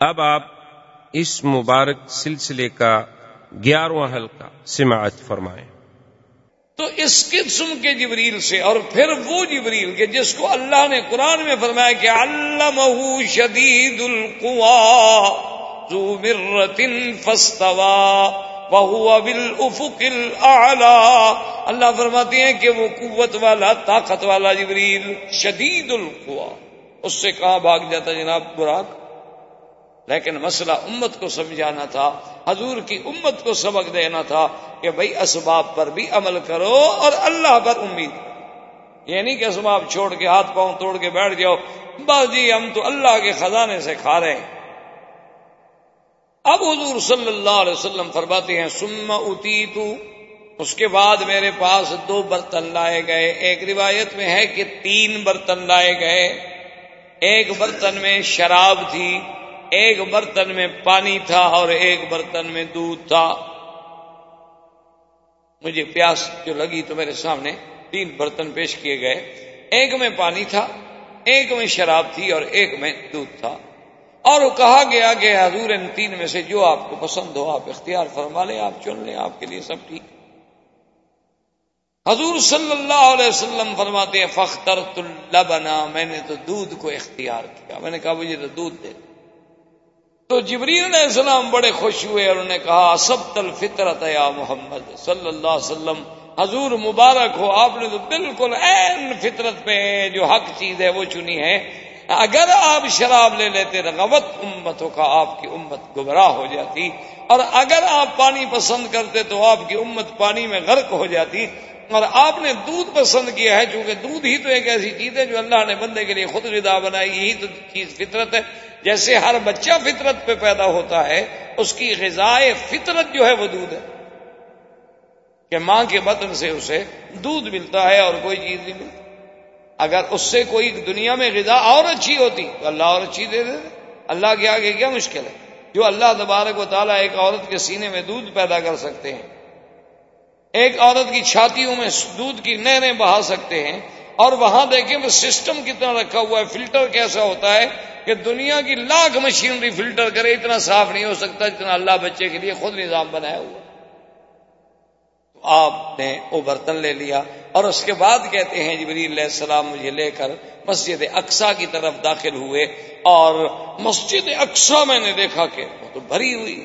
اب آپ اس مبارک سلسلے کا گیارہواں حلقہ سماعت فرمائیں۔ تو اس قسم کے جبریل سے اور پھر وہ جبریل کے جس کو اللہ نے قرآن میں فرمایا کہ اللہ شدید القوا ذو مرت فستوا وهو بالافق الاعلى اللہ فرماتے ہیں کہ وہ قوت والا، طاقت والا جبریل شدید القوا اس سے کہاں بھاگ جاتا جناب براق لیکن مسئلہ امت کو سمجھانا تھا، حضور کی امت کو سبق دینا تھا کہ بھائی اسباب پر بھی عمل کرو اور اللہ پر امید۔ یہ نہیں کہ اسباب چھوڑ کے ہاتھ پاؤں توڑ کے بیٹھ جاؤ، بس جی ہم تو اللہ کے خزانے سے کھا رہے ہیں۔ اب حضور صلی اللہ علیہ وسلم فرماتے ہیں سم اتی تو اس کے بعد میرے پاس دو برتن لائے گئے۔ ایک روایت میں ہے کہ تین برتن لائے گئے۔ ایک برتن میں شراب تھی۔ ایک برتن میں پانی تھا اور ایک برتن میں دودھ تھا۔ مجھے پیاس جو لگی تو میرے سامنے تین برتن پیش کیے گئے۔ ایک میں پانی تھا، ایک میں شراب تھی اور ایک میں دودھ تھا۔ اور کہا گیا کہ حضور ان تین میں سے جو آپ کو پسند ہو، آپ اختیار فرما لیں، آپ چن لیں، آپ کے لیے سب ٹھیک۔ حضور صلی اللہ علیہ وسلم فرماتے ہیں فختر بنا میں نے تو دودھ کو اختیار کیا۔ میں نے کہا، مجھے تو دودھ دے تو جبریل علیہ السلام بڑے خوش ہوئے اور انہوں نے کہا سب تل فطرت یا محمد صلی اللہ علیہ وسلم، حضور مبارک ہو، آپ نے تو بالکل این فطرت پہ جو حق چیز ہے وہ چنی ہے۔ اگر آپ شراب لے لیتے رغبت امتوں کا آپ کی امت گمراہ ہو جاتی۔ اور اگر آپ پانی پسند کرتے تو آپ کی امت پانی میں غرق ہو جاتی۔ اور آپ نے دودھ پسند کیا ہے، چونکہ دودھ ہی تو ایک ایسی چیز ہے جو اللہ نے بندے کے لیے خود غذا بنائی، یہی تو چیز فطرت ہے۔ جیسے ہر بچہ فطرت پہ پیدا ہوتا ہے، اس کی غذائے فطرت جو ہے وہ دودھ ہے۔ کہ ماں کے بطن سے اسے دودھ ملتا ہے اور کوئی چیز نہیں ملتی۔ اگر اس سے کوئی دنیا میں غذا اور اچھی ہوتی، تو اللہ اور اچھی دے دے اللہ کے آگے کیا مشکل ہے؟ جو اللہ تبارک و تعالیٰ ایک عورت کے سینے میں دودھ پیدا کر سکتے ہیں، ایک عورت کی چھاتیوں میں دودھ کی نہریں بہا سکتے ہیں، اور وہاں دیکھیں وہ سسٹم کتنا رکھا ہوا ہے، فلٹر کیسا ہوتا ہے کہ دنیا کی لاکھ مشینری فلٹر کرے، اتنا صاف نہیں ہو سکتا جتنا اللہ بچے کے لیے خود نظام بنایا ہوا تو آپ نے وہ برتن لے لیا اور اس کے بعد کہتے ہیں، جبریل علیہ السلام مجھے لے کر مسجد اقسا کی طرف داخل ہوئے اور مسجد اقسا میں نے دیکھا کہ وہ تو بھری ہوئی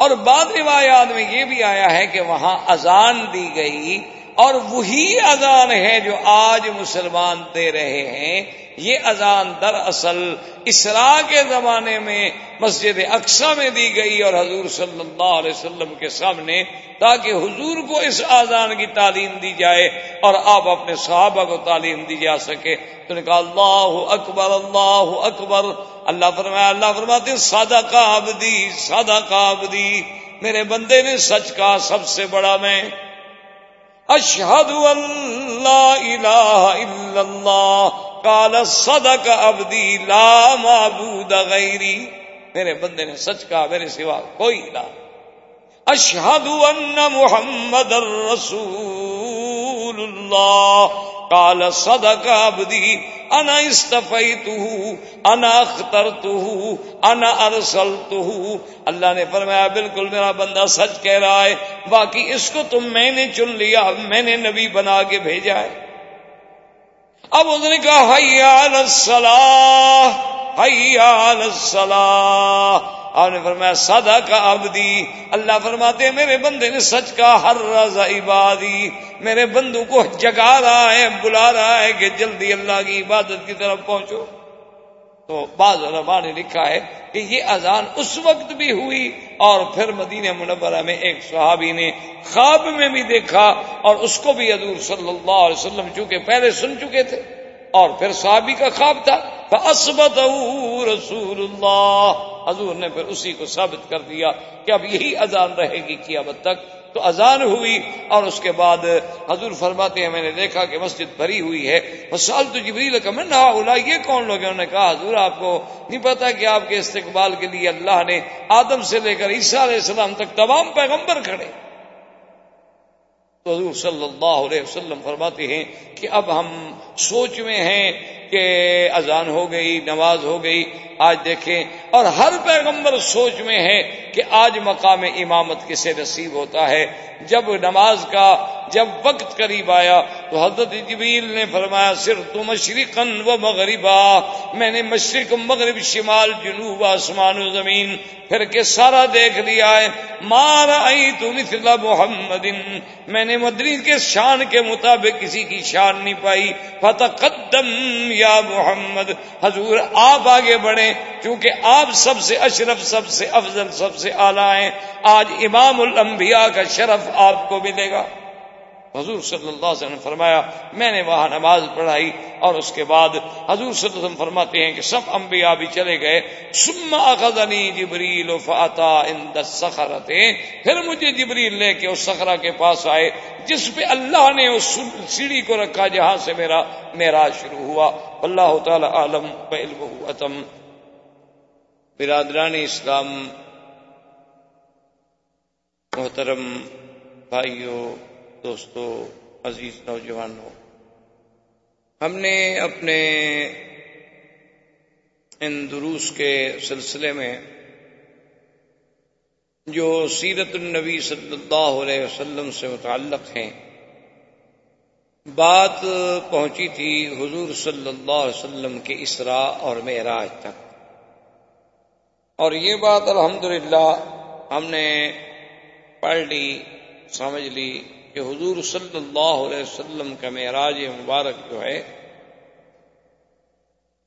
اور بعد روایات میں یہ بھی آیا ہے کہ وہاں اذان دی گئی اور وہی اذان ہے جو آج مسلمان دے رہے ہیں۔ یہ اذان در اصل اسرا کے زمانے میں مسجد اقسا میں دی گئی اور حضور صلی اللہ علیہ وسلم کے سامنے تاکہ حضور کو اس اذان کی تعلیم دی جائے اور آپ اپنے صحابہ کو تعلیم دی جا سکے۔ تو نے کہا، اللہ اکبر اللہ اکبر۔ اللہ فرمایا، اللہ فرماتے سادہ کا آبدی سادہ کا آبدی میرے بندے نے سچ کا سب سے بڑا میں اشہد اللہ الہ الا اللہ کال صدق عبدی لا معبود غیری میرے بندے نے سچ کہا، میرے سوا کوئی نہ. اشہد ان محمد الرسول اللہ. کال صدق ابدی انا استفیتہ انا اخترتہ انا ارسلتہ اللہ نے فرمایا، بالکل میرا بندہ سچ کہہ رہا ہے، باقی اس کو تم میں نے چن لیا، میں نے نبی بنا کے بھیجا ہے۔ اب اس نے کہا حیال الصلاح حیال الصلاح۔ آپ نے فرمایا سادا کا ابدی اللہ فرماتے میرے بندے نے سچ کا ہر رضا عبادی۔ میرے بندو کو جگا رہا ہے، بلا رہا ہے کہ جلدی اللہ کی عبادت کی طرف پہنچو۔ تو بعض علماء نے لکھا ہے کہ یہ اذان اس وقت بھی ہوئی اور پھر مدینہ منورہ میں ایک صحابی نے خواب میں بھی دیکھا اور اس کو بھی حضور صلی اللہ علیہ وسلم چونکہ پہلے سن چکے تھے۔ اور پھر صحابی کا خواب تھا اسبت رسول اللہ حضور نے پھر اسی کو ثابت کر دیا کہ اب یہی اذان رہے گی قیامت تک۔ تو اذان ہوئی اور اس کے بعد حضور فرماتے ہیں، میں نے دیکھا کہ مسجد بھری ہوئی ہے۔ سال تو جبریل کا من اولا یہ کون لوگ ہیں؟ انہوں نے کہا، حضور، آپ کو نہیں پتا کہ آپ کے استقبال کے لیے اللہ نے آدم سے لے کر عیسیٰ علیہ السلام تک تمام پیغمبر کھڑے تو حضور صلی اللہ علیہ وسلم فرماتے ہیں کہ اب ہم سوچ میں ہیں کہ اذان ہو گئی، نماز ہو گئی، آج دیکھیں۔ اور ہر پیغمبر سوچ میں ہے کہ آج مقام امامت کسے نصیب ہوتا ہے۔ جب نماز کا جب وقت قریب آیا تو حضرت جبیل نے فرمایا صرف تو مشرقن و مغربا میں نے مشرق مغرب، شمال، جنوب، آسمان و زمین پھر کے سارا دیکھ لیا ہے۔ مار آئی تو مثلا محمد۔ میں نے مدنی کے شان کے مطابق کسی کی شان نہیں پائی۔ فتح قدم یا محمد، حضور آپ آگے بڑھیں، کیونکہ آپ سب سے اشرف، سب سے افضل، سب سے اعلیٰ ہیں۔ آج امام الانبیاء کا شرف آپ کو ملے گا۔ حضور صلی اللہ علیہ وسلم فرمایا، میں نے وہاں نماز پڑھائی اور اس کے بعد حضور صلی اللہ علیہ وسلم فرماتے ہیں کہ سب انبیاء بھی چلے گئے سما اخذنی جبریل فاتا ان سخرتے پھر مجھے جبریل لے کے اس سخرا کے پاس آئے، جس پہ اللہ نے اس سیڑھی کو رکھا جہاں سے میرا میرا شروع ہوا۔ اللہ تعالی عالم اتم برادران اسلام، محترم بھائیوں دوستو، عزیز نوجوانوں، ہم نے اپنے ان دروس کے سلسلے میں جو سیرت النبی صلی اللہ علیہ وسلم سے متعلق ہیں، بات پہنچی تھی حضور صلی اللہ علیہ وسلم کے اسراء اور معراج تک۔ اور یہ بات الحمدللہ ہم نے پڑھ لی، سمجھ لی کہ حضور صلی اللہ علیہ وسلم کا معراج مبارک جو ہے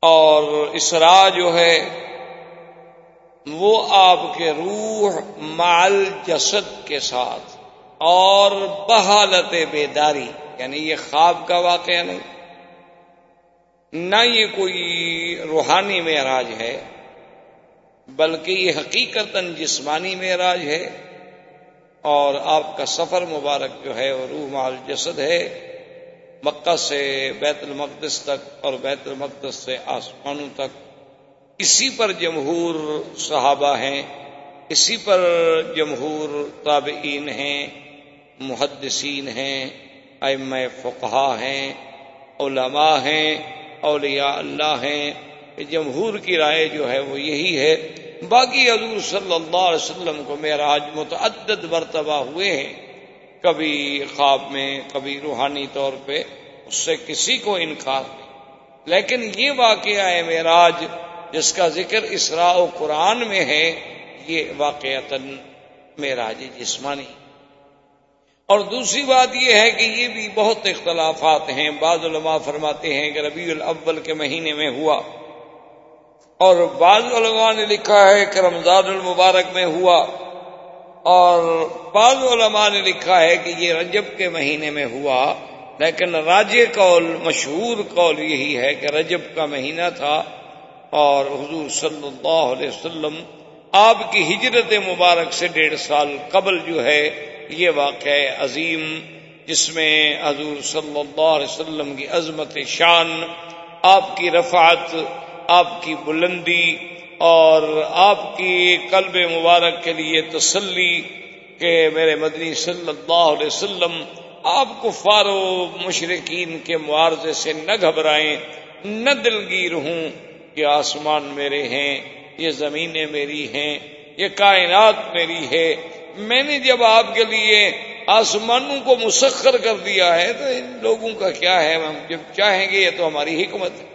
اور اسرا جو ہے وہ آپ کے روح مال جسد کے ساتھ اور بحالت بیداری یعنی یہ خواب کا واقعہ نہیں، نہ یہ کوئی روحانی معراج ہے، بلکہ یہ حقیقت جسمانی معراج ہے۔ اور آپ کا سفر مبارک جو ہے وہ روح مال جسد ہے، مکہ سے بیت المقدس تک اور بیت المقدس سے آسمانوں تک۔ اسی پر جمہور صحابہ ہیں، اسی پر جمہور تابعین ہیں، محدثین ہیں ام فقہا ہیں، علماء ہیں، اولیاء اللہ ہیں۔ جمہور کی رائے جو ہے وہ یہی ہے باقی حضور صلی اللہ علیہ وسلم کو معراج متعدد مرتبہ ہوئے ہیں۔ کبھی خواب میں، کبھی روحانی طور پہ، اس سے کسی کو انکار نہیں۔ لیکن یہ واقعہ ہے معراج جس کا ذکر اسراء و قرآن میں ہے، یہ واقعات معراج جسمانی۔ اور دوسری بات یہ ہے کہ یہ بھی بہت اختلافات ہیں۔ بعض علماء فرماتے ہیں کہ ربیع الاول کے مہینے میں ہوا۔ اور بعض علماء نے لکھا ہے کہ رمضان المبارک میں ہوا اور بعض علماء نے لکھا ہے کہ یہ رجب کے مہینے میں ہوا، لیکن راج قول، مشہور قول یہی ہے کہ رجب کا مہینہ تھا اور حضور صلی اللہ علیہ وسلم آپ کی ہجرت مبارک سے ڈیڑھ سال قبل جو ہے، یہ واقع عظیم جس میں حضور صلی اللہ علیہ وسلم کی عظمت شان، آپ کی رفعت آپ کی بلندی اور آپ کی قلب مبارک کے لیے تسلی کہ میرے مدنی صلی اللہ علیہ وسلم آپ کو فارو مشرقین کے معارضے سے نہ گھبرائیں، نہ دلگیر ہوں کہ آسمان میرے ہیں، یہ زمینیں میری ہیں، یہ کائنات میری ہے۔ میں نے جب آپ کے لیے آسمانوں کو مسخر کر دیا ہے تو ان لوگوں کا کیا ہے؟ ہم جب چاہیں گے یہ تو ہماری حکمت ہے۔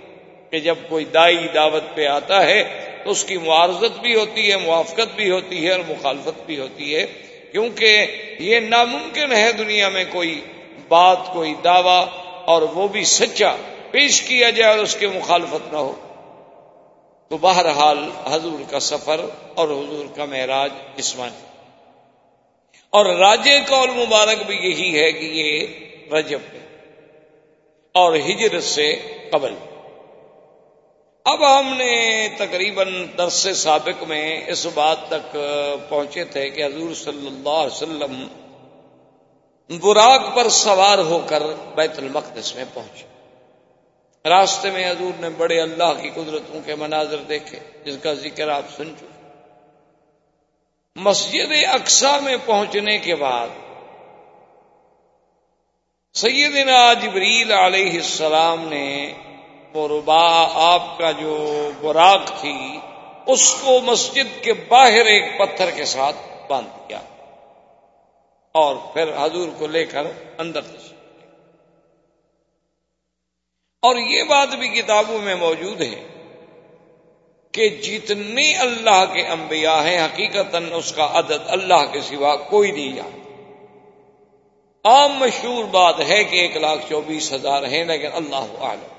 کہ جب کوئی دائی دعوت پہ آتا ہے تو اس کی معارضت بھی ہوتی ہے، موافقت بھی ہوتی ہے اور مخالفت بھی ہوتی ہے۔ کیونکہ یہ ناممکن ہے دنیا میں کوئی بات، کوئی دعوی اور وہ بھی سچا پیش کیا جائے اور اس کی مخالفت نہ ہو۔ تو بہرحال حضور کا سفر اور حضور کا معراج جسمانی اور راجے قول مبارک بھی یہی ہے کہ یہ رجب اور ہجرت سے قبل۔ اب ہم نے تقریباً درس سابق میں اس بات تک پہنچے تھے کہ حضور صلی اللہ علیہ وسلم براق پر سوار ہو کر بیت المقدس میں پہنچے۔ راستے میں حضور نے بڑے اللہ کی قدرتوں کے مناظر دیکھے، جس کا ذکر آپ سن چکے۔ مسجد اقسا میں پہنچنے کے بعد سیدنا جبریل علیہ السلام نے وہ آپ کا جو براق تھی، اس کو مسجد کے باہر ایک پتھر کے ساتھ باندھ دیا۔ اور پھر حضور کو لے کر اندر تشریف اور یہ بات بھی کتابوں میں موجود ہے کہ جتنے اللہ کے انبیاء ہیں حقیقت اس کا عدد اللہ کے سوا کوئی نہیں جانتا۔ عام مشہور بات ہے کہ ایک لاکھ چوبیس ہزار ہیں، لیکن اللہ عالم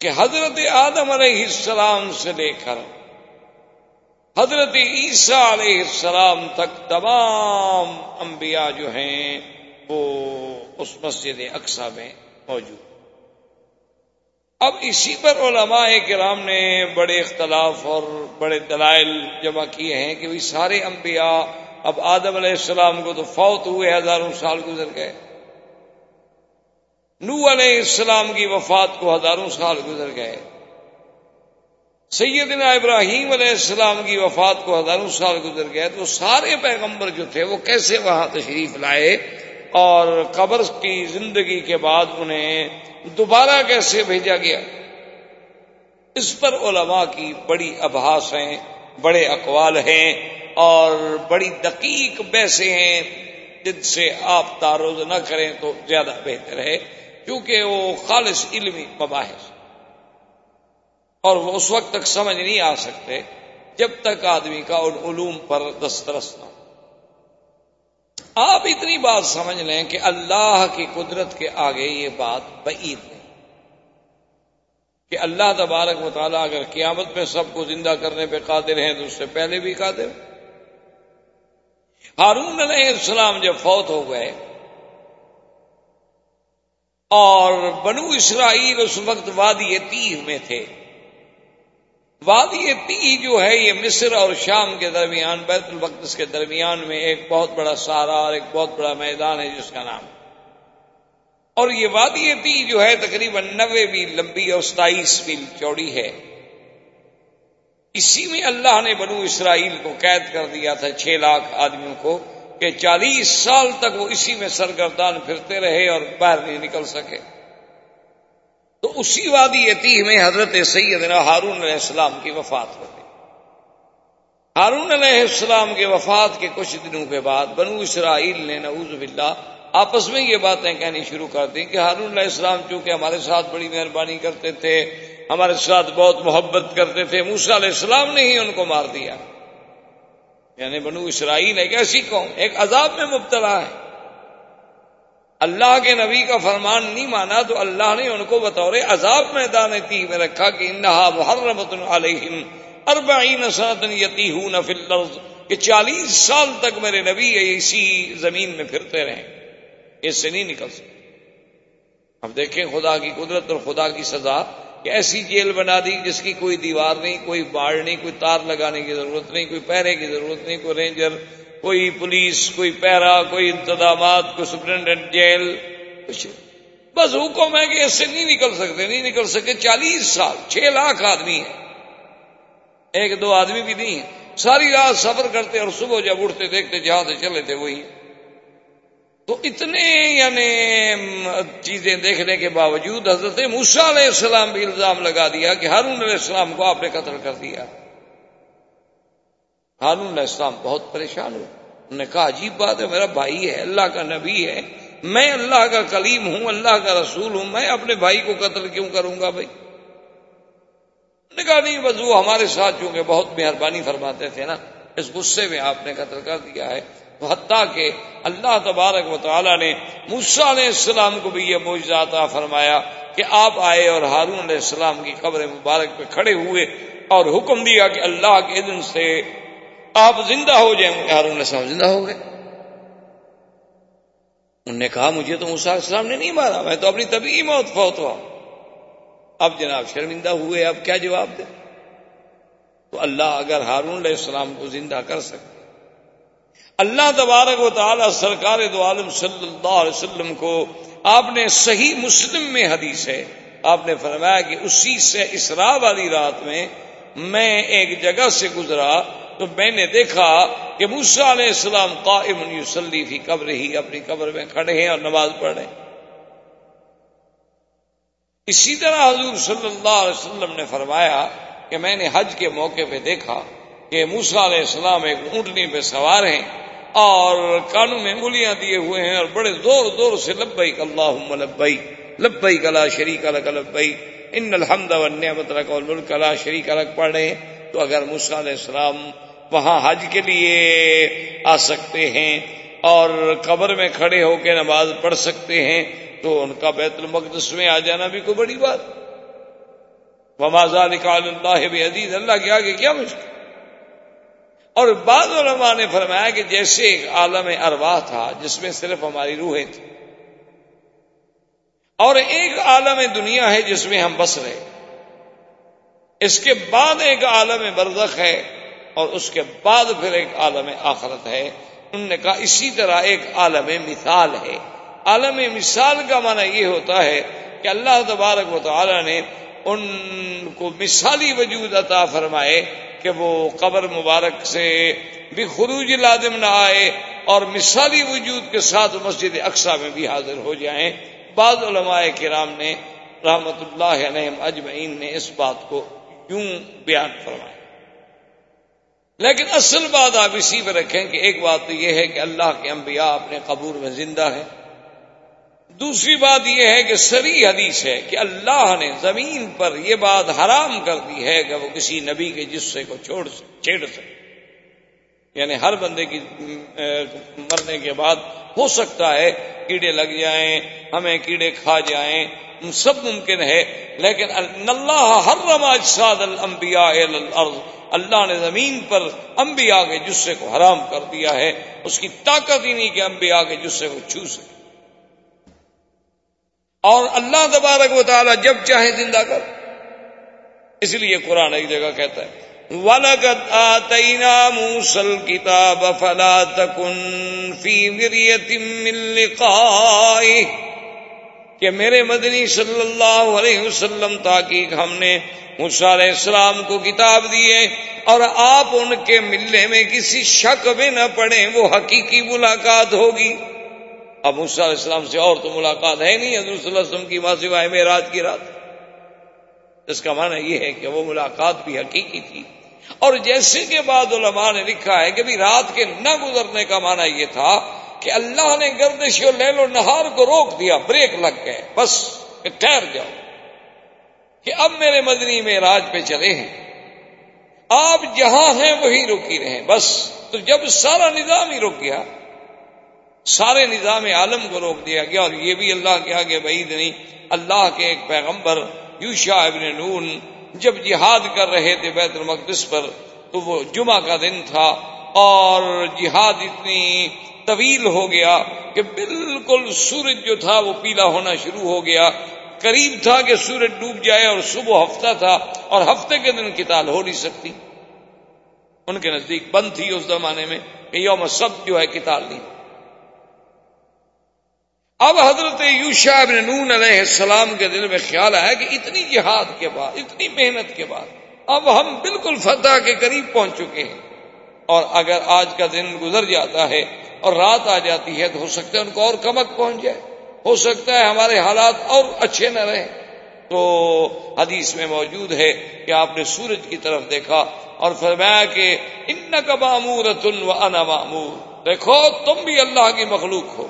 کہ حضرت آدم علیہ السلام سے لے کر حضرت عیسیٰ علیہ السلام تک تمام انبیاء جو ہیں وہ اس مسجد اقسا میں موجود اب اسی پر علماء کرام نے بڑے اختلاف اور بڑے دلائل جمع کیے ہیں کہ بھی سارے انبیاء اب آدم علیہ السلام کو تو فوت ہوئے ہزاروں سال گزر گئے۔ نو علیہ السلام کی وفات کو ہزاروں سال گزر گئے۔ سیدنا ابراہیم علیہ السلام کی وفات کو ہزاروں سال گزر گئے۔ تو سارے پیغمبر جو تھے وہ کیسے وہاں تشریف لائے اور قبر کی زندگی کے بعد انہیں دوبارہ کیسے بھیجا گیا؟ اس پر علماء کی بڑی ابحاس ہیں، بڑے اقوال ہیں اور بڑی دقیق بیسے ہیں۔ جن سے آپ تعارض نہ کریں تو زیادہ بہتر ہے۔ کیونکہ وہ خالص علمی مباحث۔ اور وہ اس وقت تک سمجھ نہیں آ سکتے جب تک آدمی کا ان علوم پر دسترس نہ آپ اتنی بات سمجھ لیں کہ اللہ کی قدرت کے آگے یہ بات بعید نہیں۔ کہ اللہ تبارک مطالعہ اگر قیامت میں سب کو زندہ کرنے پہ قادر ہیں تو اس سے پہلے بھی قادر۔ ہارون علیہ السلام جب فوت ہو گئے اور بنو اسرائیل اس وقت وادی تیہ میں تھے۔ وادی تی جو ہے یہ مصر اور شام کے درمیان، بیت البقدس کے درمیان میں ایک بہت بڑا سارا اور ایک بہت بڑا میدان ہے جس کا نام۔ اور یہ وادی تی جو ہے تقریباً نوے میل لمبی اور ستائیس میل چوڑی ہے۔ اسی میں اللہ نے بنو اسرائیل کو قید کر دیا تھا، چھ لاکھ آدمیوں کو۔ کہ چالیس سال تک وہ اسی میں سرگردان پھرتے رہے اور باہر نہیں نکل سکے۔ تو اسی وادی یتیح میں حضرت سیدنا ہارون علیہ السلام کی وفات ہو گئی۔ ہارون علیہ السلام کے وفات کے کچھ دنوں کے بعد بنو اسرائیل نے نعوذ باللہ آپس میں یہ باتیں کہنی شروع کر دی کہ ہارون علیہ السلام چونکہ ہمارے ساتھ بڑی مہربانی کرتے تھے، ہمارے ساتھ بہت محبت کرتے تھے موسا علیہ السلام نے ہی ان کو مار دیا۔ یعنی بنو اسرائیل ایک ایسی قوم، ایک عذاب میں مبتلا ہے۔ اللہ کے نبی کا فرمان نہیں مانا تو اللہ نے ان کو بطور عذاب میدان تھی میں رکھا کہ انہا محرمت علیہم اربعین سنتن یتیہون فی الارض، کہ چالیس سال تک میرے نبی اسی زمین میں پھرتے رہیں۔ اس سے نہیں نکل سکتے۔ اب دیکھیں خدا کی قدرت اور خدا کی سزا۔ کہ ایسی جیل بنا دی جس کی کوئی دیوار نہیں، کوئی باڑ نہیں، کوئی تار لگانے کی ضرورت نہیں، کوئی پہرے کی ضرورت نہیں، کوئی رینجر، کوئی پولیس، کوئی پیرا کوئی انتظامات، کوئی سپرنٹینڈنٹ جیل، کچھ بس حکم ہے کہ اس سے نہیں نکل سکتے، نہیں نکل سکے۔ چالیس سال، چھ لاکھ آدمی ہیں۔ ایک دو آدمی بھی نہیں ہیں۔ ساری رات سفر کرتے اور صبح جب اٹھتے، دیکھتے جہاں سے چلے تھے وہی تو اتنے یعنی چیزیں دیکھنے کے باوجود حضرت موسا علیہ السلام بھی الزام لگا دیا کہ ہارون علیہ السلام کو آپ نے قتل کر دیا۔ ہارون علیہ السلام بہت پریشان ہوئے۔ انہوں نے کہا، عجیب بات ہے، میرا بھائی ہے، اللہ کا نبی ہے۔ میں اللہ کا کلیم ہوں، اللہ کا رسول ہوں، میں اپنے بھائی کو قتل کیوں کروں گا بھائی؟ نے کہا، نہیں، بس وہ ہمارے ساتھ، چونکہ بہت مہربانی فرماتے تھے نا، اس غصے میں آپ نے قتل کر دیا ہے۔ حتیٰ کہ اللہ تبارک و تعالیٰ نے موسا علیہ السلام کو بھی یہ موجزات فرمایا کہ آپ آئے اور ہارون علیہ السلام کی قبر مبارک پہ کھڑے ہوئے اور حکم دیا کہ اللہ کے دن سے آپ زندہ ہو جائیں۔ گے ہارون السلام زندہ ہو گئے۔ انہوں نے کہا، مجھے تو موسا السلام نے نہیں مارا، میں تو اپنی طبی موت فوت ہوا اب جناب شرمندہ ہوئے، اب کیا جواب دے تو اللہ اگر ہارون علیہ السلام کو زندہ کر سکتے اللہ تبارک و تعالی سرکار دو عالم صلی اللہ علیہ وسلم کو آپ نے صحیح مسلم میں حدیث ہے۔ آپ نے فرمایا کہ اسی سے اسرا والی رات میں میں ایک جگہ سے گزرا تو میں نے دیکھا کہ موسا علیہ السلام قائم یوسلی فی قبر ہی اپنی قبر میں کھڑے ہیں اور نماز پڑھ رہے ہیں۔ اسی طرح حضور صلی اللہ علیہ وسلم نے فرمایا کہ میں نے حج کے موقع پہ دیکھا کہ موسا علیہ السلام ایک اونٹنی پہ سوار ہیں۔ اور کانوں میں انگلیاں دیے ہوئے ہیں اور بڑے زور زور سے لبئی اللہ لبئی لبئی کلا شریک الگ لبئی ان الحمد نعمت رک الملک لا شریک الگ پڑھ رہے ہیں تو اگر موسا علیہ السلام وہاں حج کے لیے آ سکتے ہیں اور قبر میں کھڑے ہو کے نماز پڑھ سکتے ہیں، تو ان کا بیت المقدس میں آ جانا بھی کوئی بڑی بات۔ نکال اللہ بھی عزیز اللہ کے آگے کیا مشکل اور بعض علماء نے فرمایا کہ جیسے ایک عالم ارواح تھا، جس میں صرف ہماری روحیں تھیں۔ اور ایک عالم دنیا ہے جس میں ہم بس رہے۔ اس کے بعد ایک عالم برزخ ہے اور اس کے بعد پھر ایک عالم آخرت ہے۔ انہوں نے کہا، اسی طرح ایک عالم مثال ہے۔ عالم مثال کا معنی یہ ہوتا ہے کہ اللہ تبارک و تعالی نے ان کو مثالی وجود عطا فرمائے کہ وہ قبر مبارک سے بھی خروج لازم نہ آئے اور مثالی وجود کے ساتھ مسجد اقسا میں بھی حاضر ہو جائیں۔ بعض علماء کرام نے رحمت اللہ علیہ اجمعین نے اس بات کو یوں بیان فرمایا؟ لیکن اصل بات آپ اسی پہ رکھیں کہ ایک بات تو یہ ہے کہ اللہ کے انبیاء اپنے قبور میں زندہ ہیں۔ دوسری بات یہ ہے کہ سری حدیث ہے کہ اللہ نے زمین پر یہ بات حرام کر دی ہے کہ وہ کسی نبی کے جسے کو چھوڑ چھیڑ سکے۔ یعنی ہر بندے کی مرنے کے بعد ہو سکتا ہے کیڑے لگ جائیں، ہمیں کیڑے کھا جائیں سب ممکن ہے، لیکن اللہ ہر رماج ساد المبیا اللہ نے زمین پر انبیاء کے جسے کو حرام کر دیا ہے، اس کی طاقت ہی نہیں کہ انبیاء کے جسے کو چھو سکے۔ اور اللہ تبارک و تعالی جب چاہے زندہ کر۔ اس لیے قرآن ایک جگہ کہتا ہے، وَلَقَدْ آتَيْنَا مُوسَى الْكِتَابَ فَلَا تَكُنْ فِي مِرْيَةٍ مِّن لِقَائِهِ۔ کہ میرے مدنی صلی اللہ علیہ وسلم، تاکہ ہم نے موسیٰ علیہ السلام کو کتاب دیے اور آپ ان کے ملنے میں کسی شک میں نہ پڑیں وہ حقیقی ملاقات ہوگی۔ اب موسیٰ علیہ السلام سے اور تو ملاقات ہے نہیں، حضرت صلی اللہ علیہ وسلم کی ماں سوائے میں رات کی رات۔ اس کا معنی یہ ہے کہ وہ ملاقات بھی حقیقی تھی۔ اور جیسے کہ بعد علماء نے لکھا ہے کہ بھی رات کے نہ گزرنے کا معنی یہ تھا کہ اللہ نے گردش و لو نہار کو روک دیا، بریک لگ گئے، بس کہ ٹھہر جاؤ۔ کہ اب میرے مدنی میں راج پہ چلے ہیں۔ آپ جہاں ہیں وہی رکی رہے بس۔ تو جب سارا نظام ہی رک گیا سارے نظام عالم کو روک دیا گیا اور یہ بھی اللہ کے آگے بعید نہیں۔ اللہ کے ایک پیغمبر یوشا ابن نون، جب جہاد کر رہے تھے بیت المقدس پر، تو وہ جمعہ کا دن تھا اور جہاد اتنی طویل ہو گیا کہ بالکل سورج جو تھا وہ پیلا ہونا شروع ہو گیا۔ قریب تھا کہ سورج ڈوب جائے اور صبح ہفتہ تھا اور ہفتے کے دن کتاب ہو نہیں سکتی۔ ان کے نزدیک بند تھی اس زمانے میں کہ یوم سب جو ہے کتاب نہیں۔ اب حضرت یوشا ابن نون علیہ السلام کے دل میں خیال آیا کہ اتنی جہاد کے بعد، اتنی محنت کے بعد، اب ہم بالکل فتح کے قریب پہنچ چکے ہیں۔ اور اگر آج کا دن گزر جاتا ہے اور رات آ جاتی ہے تو ہو سکتا ہے ان کو اور کمک پہنچ جائے۔ ہو سکتا ہے ہمارے حالات اور اچھے نہ رہیں۔ تو حدیث میں موجود ہے کہ آپ نے سورج کی طرف دیکھا اور فرمایا کہ ان کا معمور تن و انا معمور دیکھو، تم بھی اللہ کی مخلوق ہو۔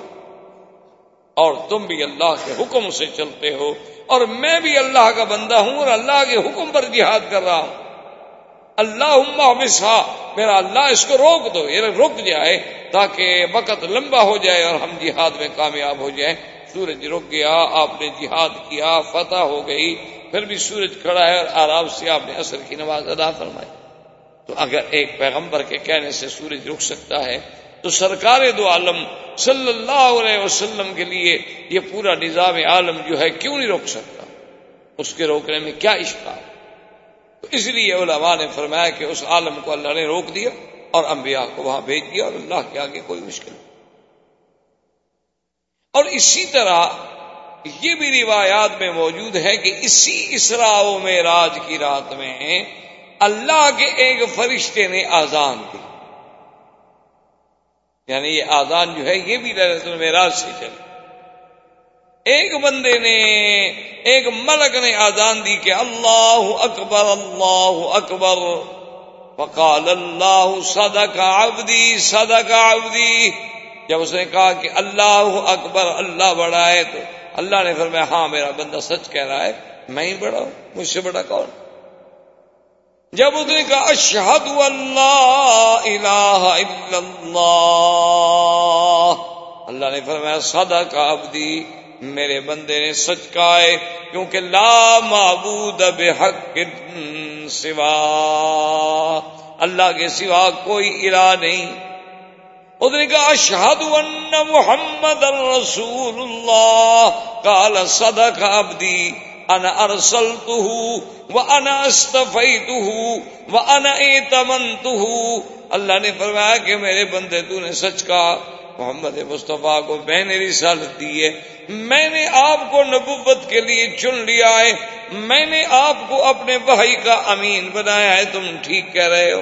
اور تم بھی اللہ کے حکم سے چلتے ہو اور میں بھی اللہ کا بندہ ہوں اور اللہ کے حکم پر جہاد کر رہا ہوں۔ اللہ مسا میرا اللہ اس کو روک دو یعنی یہ رک جائے تاکہ وقت لمبا ہو جائے اور ہم جہاد میں کامیاب ہو جائیں۔ سورج رک گیا، آپ نے جہاد کیا، فتح ہو گئی، پھر بھی سورج کھڑا ہے اور آرام سے آپ نے اثر کی نماز ادا فرمائی۔ تو اگر ایک پیغمبر کے کہنے سے سورج رک سکتا ہے تو سرکار دو عالم صلی اللہ علیہ وسلم کے لیے یہ پورا نظام عالم جو ہے کیوں نہیں روک سکتا؟ اس کے روکنے میں کیا اشکار تو اس لیے علماء نے فرمایا کہ اس عالم کو اللہ نے روک دیا اور انبیاء کو وہاں بھیج دیا اور اللہ کے آگے کوئی مشکل نہیں۔ اور اسی طرح یہ بھی روایات میں موجود ہے کہ اسی اسرا و میں راج کی رات میں اللہ کے ایک فرشتے نے آزان دی۔ یعنی یہ آزان جو ہے یہ بھی لہرت المراج سے چلے ایک بندے نے، ایک ملک نے آزان دی کہ اللہ اکبر اللہ اکبر۔ وقال اللہ صدق عبدی صدق عبدی۔ جب اس نے کہا کہ اللہ اکبر، اللہ بڑا ہے تو اللہ نے فرمایا ہاں میرا بندہ سچ کہہ رہا ہے، میں ہی بڑا ہوں، مجھ سے بڑا کون؟ جب اس نے کہا، اشہد اللہ الہ الا اللہ. اللہ نے فرمایا سادا کا ابدی میرے بندے نے سچ کہا ہے، کیونکہ لا معبود بحق سوا، اللہ کے سوا کوئی الہ نہیں. اس نے کہا، اشہد ان محمد الرسول اللہ. کال سدا کا ابدی انا ارسلته وانا استفيته وانا ايتمنته اللہ نے فرمایا کہ میرے بندے تو نے سچ کہا، محمد مصطفیٰ کو میں نے رسالت دی ہے۔ میں نے آپ کو نبوت کے لیے چن لیا ہے۔ میں نے آپ کو اپنے بھائی کا امین بنایا ہے۔ تم ٹھیک کہہ رہے ہو۔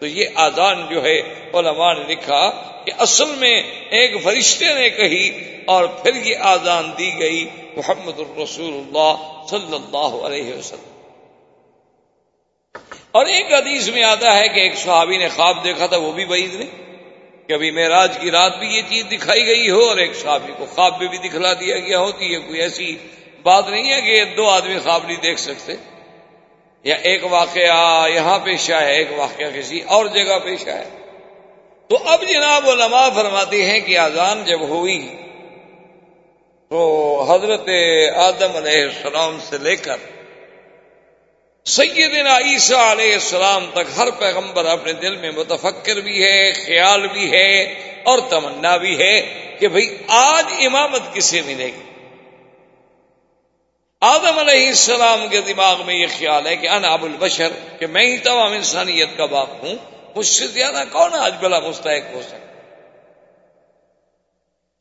تو یہ آزان جو ہے علماء نے لکھا کہ اصل میں ایک فرشتے نے کہی اور پھر یہ آزان دی گئی محمد الرسول اللہ صلی اللہ علیہ وسلم۔ اور ایک حدیث میں آتا ہے کہ ایک صحابی نے خواب دیکھا تھا، وہ بھی بعید نہیں کہ ابھی معراج کی رات بھی یہ چیز دکھائی گئی ہو اور ایک صحابی کو خواب میں بھی دکھلا دیا گیا ہوتی ہے کوئی ایسی بات نہیں ہے کہ دو آدمی خواب نہیں دیکھ سکتے۔ یا ایک واقعہ یہاں پیش ہے، ایک واقعہ کسی اور جگہ پیش ہے۔ تو اب جناب علماء فرماتے ہیں کہ آزان جب ہوئی تو حضرت آدم علیہ السلام سے لے کر سیدنا عیسیٰ علیہ السلام تک ہر پیغمبر اپنے دل میں متفکر بھی ہے، خیال بھی ہے اور تمنا بھی ہے کہ بھئی آج امامت کسے ملے گی۔ آدم علیہ السلام کے دماغ میں یہ خیال ہے کہ انا ابو البشر، کہ میں ہی تمام انسانیت کا باپ ہوں، مجھ سے زیادہ کون آج بلا مستحق ہو سکتا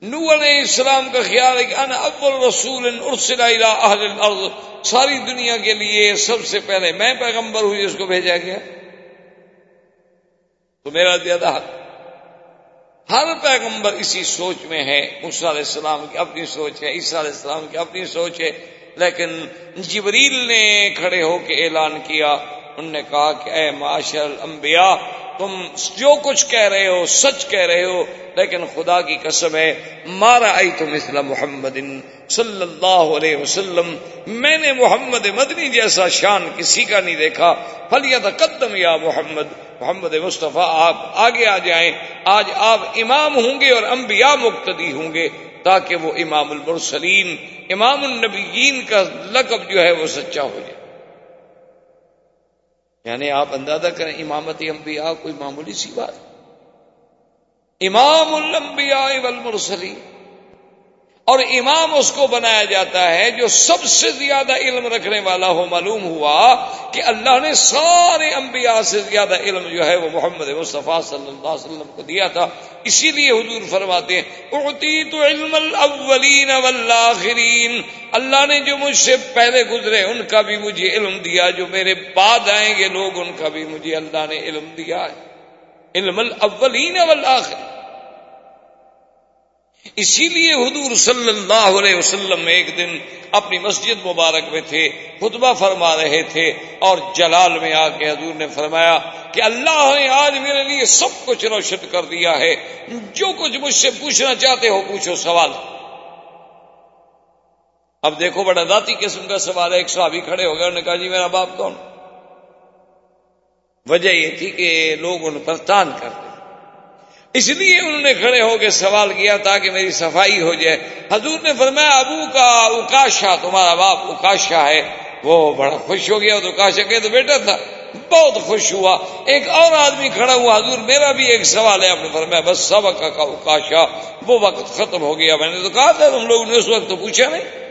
نو علیہ السلام کا خیال ہے کہ انا اول رسول ارسل الى اہل الارض، ساری دنیا کے لیے سب سے پہلے میں پیغمبر ہوئی اس کو بھیجا گیا۔ تو میرا زیادہ حق۔ ہر پیغمبر اسی سوچ میں ہے علیہ السلام کی اپنی سوچ ہے، عیسیٰ علیہ السلام کی اپنی سوچ ہے۔ لیکن جبریل نے کھڑے ہو کے اعلان کیا، انہوں نے کہا کہ اے معاشر الانبیاء، تم جو کچھ کہہ رہے ہو، سچ کہہ رہے ہو، لیکن خدا کی قسم ہے مارا آئی تم اسلام محمد صلی اللہ علیہ وسلم، میں نے محمد مدنی جیسا شان کسی کا نہیں دیکھا۔ فلیت قدم یا محمد محمد مصطفیٰ، آپ آگے آ جائیں۔ آج آپ امام ہوں گے اور انبیاء مقتدی ہوں گے۔ تاکہ وہ امام المرسلین، امام النبیین کا لقب جو ہے وہ سچا ہو جائے۔ یعنی آپ اندازہ کریں، امامت انبیاء کوئی معمولی سی بات۔ امام الانبیاء والمرسلین۔ اور امام اس کو بنایا جاتا ہے جو سب سے زیادہ علم رکھنے والا ہو، معلوم ہوا کہ اللہ نے سارے انبیاء سے زیادہ علم جو ہے وہ محمد مصطفیٰ صلی اللہ علیہ وسلم کو دیا تھا۔ اسی لیے حضور فرماتے ہیں اعطی تو علم الاولین والآخرین اللہ نے جو مجھ سے پہلے گزرے ان کا بھی مجھے علم دیا، جو میرے بعد آئیں گے لوگ ان کا بھی مجھے اللہ نے علم دیا ہے۔ علم الاولین والآخرین اسی لیے حضور صلی اللہ علیہ وسلم ایک دن اپنی مسجد مبارک میں تھے، خطبہ فرما رہے تھے اور جلال میں آ کے حضور نے فرمایا کہ اللہ نے آج میرے لیے سب کچھ روشن کر دیا ہے۔ جو کچھ مجھ سے پوچھنا چاہتے ہو پوچھو سوال۔ اب دیکھو بڑا ذاتی قسم کا سوال ہے، ایک صحابی کھڑے ہو گئے انہوں نے کہا جی میرا باپ کون؟ وجہ یہ تھی کہ لوگ ان پر تان کرتے۔ اس لیے انہوں نے کھڑے ہو کے سوال کیا تاکہ میری صفائی ہو جائے۔ حضور نے فرمایا، ابو کا اکاشا، تمہارا باپ اکاشا ہے۔ وہ بڑا خوش ہو گیا تو اکاشا کہ تو بیٹا تھا، بہت خوش ہوا۔ ایک اور آدمی کھڑا ہوا، حضور، میرا بھی ایک سوال ہے۔ آپ نے فرمایا، بس سبق کا اکاشا، وہ وقت ختم ہو گیا۔ میں نے تو کہا تھا تم لوگوں نے اس وقت تو پوچھا نہیں۔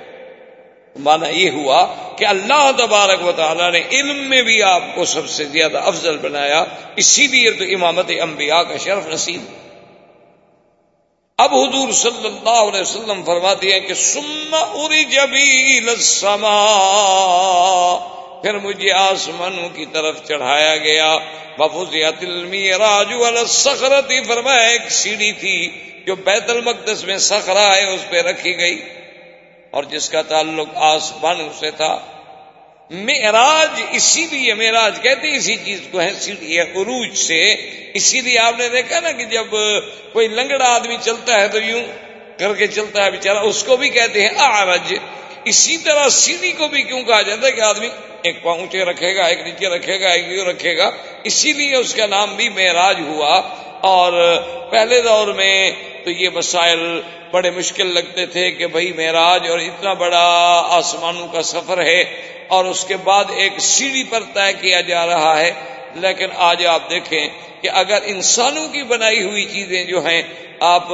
مانا یہ ہوا کہ اللہ تبارک و تعالیٰ نے علم میں بھی آپ کو سب سے زیادہ افضل بنایا، اسی لیے تو امامت انبیاء کا شرف نصیب۔ اب حضور صلی اللہ علیہ وسلم فرماتے ہیں کہ سما اری جبی پھر مجھے آسمانوں کی طرف چڑھایا گیا۔ بفوزیت المعراج والسخرتی فرمایا ایک سیڑھی تھی جو بیت المقدس میں سخرا ہے، اس پہ رکھی گئی۔ اور جس کا تعلق آسمانوں سے تھا، معراج اسی لیے، معراج کہتے اسی چیز کو ہے سیڑھی عروج سے۔ اسی لیے آپ نے دیکھا نا کہ جب کوئی لنگڑا آدمی چلتا ہے تو یوں کر کے چلتا ہے بےچارا اس کو بھی کہتے ہیں آرج اسی طرح سیڑھی کو بھی کیوں کہا جاتا ہے کہ آدمی ایک پاؤں اونچے رکھے گا، ایک نیچے رکھے گا، ایک یوں رکھے گا۔ اسی لیے اس کا نام بھی معراج ہوا۔ اور پہلے دور میں تو یہ مسائل بڑے مشکل لگتے تھے کہ بھائی معراج اور اتنا بڑا آسمانوں کا سفر ہے اور اس کے بعد ایک سیڑھی پر طے کیا جا رہا ہے۔ لیکن آج آپ دیکھیں کہ اگر انسانوں کی بنائی ہوئی چیزیں جو ہیں، آپ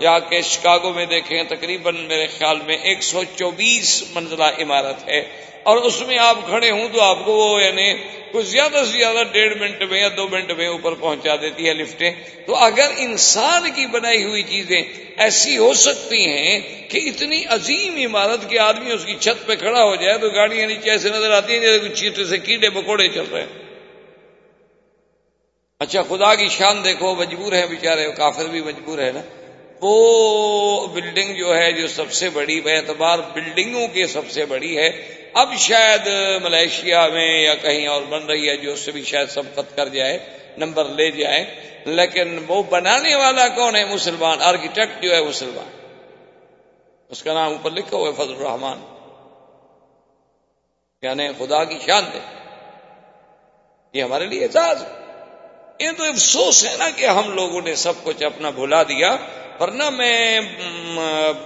جا کے شکاگو میں دیکھیں، تقریباً میرے خیال میں ایک سو چوبیس منزلہ عمارت ہے۔ اور اس میں آپ کھڑے ہوں تو آپ کو وہ یعنی کچھ زیادہ سے زیادہ ڈیڑھ منٹ میں یا دو منٹ میں اوپر پہنچا دیتی ہے لفٹیں۔ تو اگر انسان کی بنائی ہوئی چیزیں ایسی ہو سکتی ہیں کہ اتنی عظیم عمارت کے آدمی اس کی چھت پہ کھڑا ہو جائے تو گاڑیاں نیچے ایسے نظر آتی ہیں جیسے کچھ چیٹے سے کیڑے پکوڑے چل رہے ہیں۔ اچھا خدا کی شان دیکھو، مجبور ہے بےچارے کافر بھی مجبور ہے نا؟ وہ بلڈنگ جو ہے، جو سب سے بڑی، بے اعتبار بلڈنگوں کی سب سے بڑی ہے، اب شاید ملیشیا میں یا کہیں اور بن رہی ہے، جو اس سے بھی شاید سبقت کر جائے، نمبر لے جائے، لیکن وہ بنانے والا کون ہے؟ مسلمان آرکیٹیکٹ جو ہے مسلمان۔ اس کا نام اوپر لکھا ہوا ہے، فضل الرحمان یعنی خدا کی شان دے یہ ہمارے لیے اعزاز یہ تو افسوس ہے نا کہ ہم لوگوں نے سب کچھ اپنا بھلا دیا۔ ورنہ میں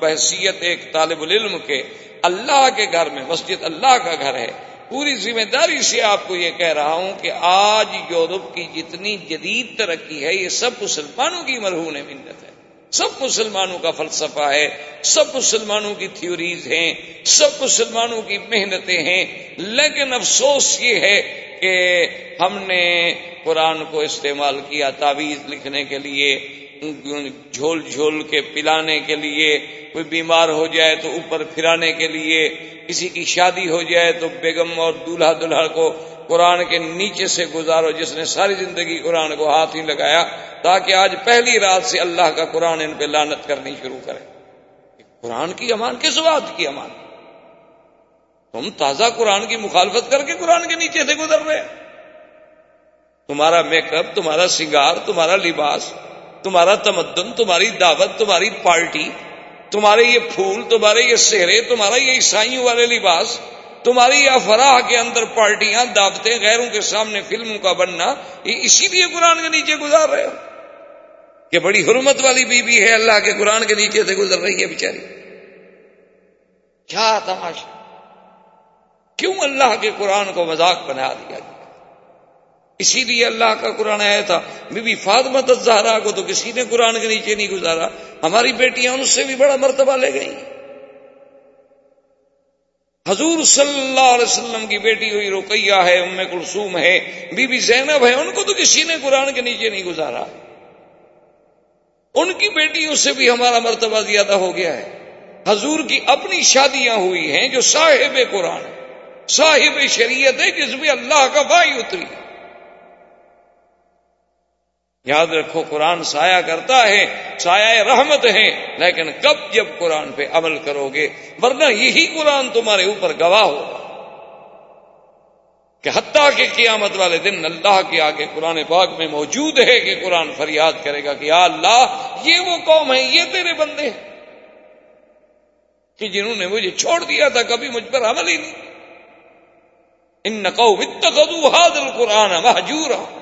بحثیت ایک طالب العلم کے اللہ کے گھر میں، مسجد اللہ کا گھر ہے، پوری ذمہ داری سے آپ کو یہ کہہ رہا ہوں کہ آج یورپ کی جتنی جدید ترقی ہے، یہ سب مسلمانوں کی مرہون منت ہے۔ سب مسلمانوں کا فلسفہ ہے، سب مسلمانوں کی تھیوریز ہیں، سب مسلمانوں کی محنتیں ہیں، لیکن افسوس یہ ہے کہ ہم نے قرآن کو استعمال کیا تعویذ لکھنے کے لیے۔ جھول جھول کے پلانے کے لیے کوئی بیمار ہو جائے تو اوپر پھرانے کے لیے، کسی کی شادی ہو جائے تو بیگم اور دولہا دلہا کو قرآن کے نیچے سے گزارو، جس نے ساری زندگی قرآن کو ہاتھ ہی لگایا، تاکہ آج پہلی رات سے اللہ کا قرآن ان پہ لانت کرنی شروع کرے۔ قرآن کی امان، کس بات کی امان؟ تم تازہ قرآن کی مخالفت کر کے قرآن کے نیچے سے گزر رہے۔ تمہارا میک اپ، تمہارا سنگار، تمہارا لباس تمہارا تمدن، تمہاری دعوت، تمہاری پارٹی، تمہارے یہ پھول، تمہارے یہ سہرے تمہارا یہ عیسائیوں والے لباس، تمہاری یہ افراح کے اندر پارٹیاں، دعوتیں، غیروں کے سامنے فلموں کا بننا، یہ اسی لیے قرآن کے نیچے گزار رہے ہو کہ بڑی حرمت والی بی بی ہے، اللہ کے قرآن کے نیچے سے گزر رہی ہے بیچاری۔ کیا تماشا؟ کیوں اللہ کے قرآن کو مذاق بنا دیا گیا اسی لیے اللہ کا قرآن آیا تھا، بی بی فاطمہ زہرا کو تو کسی نے قرآن کے نیچے نہیں گزارا، ہماری بیٹیاں ان سے بھی بڑا مرتبہ لے گئی حضور صلی اللہ علیہ وسلم کی بیٹی ہوئی رقیہ ہے، ام کلثوم ہے، بی بی زینب ہے، ان کو تو کسی نے قرآن کے نیچے نہیں گزارا۔ ان کی بیٹیوں سے بھی ہمارا مرتبہ زیادہ ہو گیا ہے۔ حضور کی اپنی شادیاں ہوئی ہیں جو صاحب قرآن، صاحب شریعت ہے، جس میں اللہ کا بھائی اتری۔ ہے یاد رکھو قرآن سایہ کرتا ہے، سایہ رحمت ہے، لیکن کب جب قرآن پہ عمل کرو گے؟ ورنہ یہی قرآن تمہارے اوپر گواہ ہوگا کہ حتیٰ کہ قیامت والے دن اللہ کے آگے قرآن پاک میں موجود ہے کہ قرآن فریاد کرے گا کہ یا اللہ، یہ وہ قوم ہے یہ تیرے بندے ہیں کہ جنہوں نے مجھے چھوڑ دیا تھا، کبھی مجھ پر عمل ہی نہیں۔ ان نقو حاضر قرآن محجورا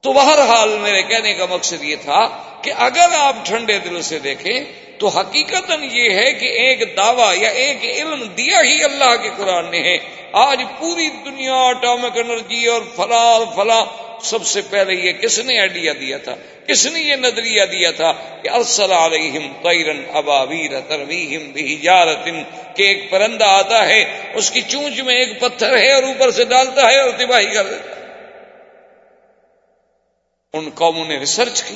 تو بہرحال میرے کہنے کا مقصد یہ تھا کہ اگر آپ ٹھنڈے دل سے دیکھیں تو حقیقت یہ ہے کہ ایک دعویٰ یا ایک علم دیا ہی اللہ کے قرآن نے ہے۔ آج پوری دنیا اٹامک انرجی اور فلاں اور فلاں سب سے پہلے یہ کس نے آئیڈیا دیا تھا؟ کس نے یہ نظریہ دیا تھا کہ ارسل علیہم طیرن ابابیر ترویہم بحجارت کہ ایک پرندہ آتا ہے، اس کی چونچ میں ایک پتھر ہے اور اوپر سے ڈالتا ہے اور تباہی کر دیتا ہے۔ ان قوموں نے ریسرچ کی۔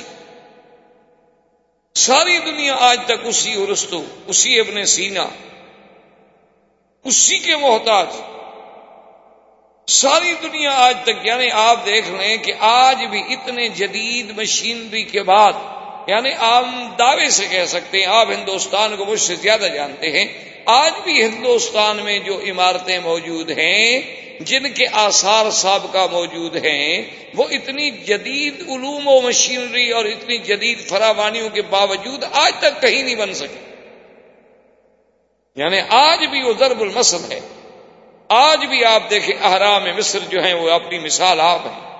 ساری دنیا آج تک اسی ارستو، اسی ابن سینا، اسی کے محتاج۔ ساری دنیا آج تک یعنی آپ دیکھ لیں کہ آج بھی اتنے جدید مشینری کے بعد یعنی آپ دعوے سے کہہ سکتے ہیں، آپ ہندوستان کو مجھ سے زیادہ جانتے ہیں۔ آج بھی ہندوستان میں جو عمارتیں موجود ہیں جن کے آثار سابقہ موجود ہیں، وہ اتنی جدید علوم و مشینری اور اتنی جدید فراوانیوں کے باوجود آج تک کہیں نہیں بن سکے۔ یعنی آج بھی وہ ضرب المسل ہے۔ آج بھی آپ دیکھیں احرام مصر جو ہیں، وہ اپنی مثال آپ ہیں۔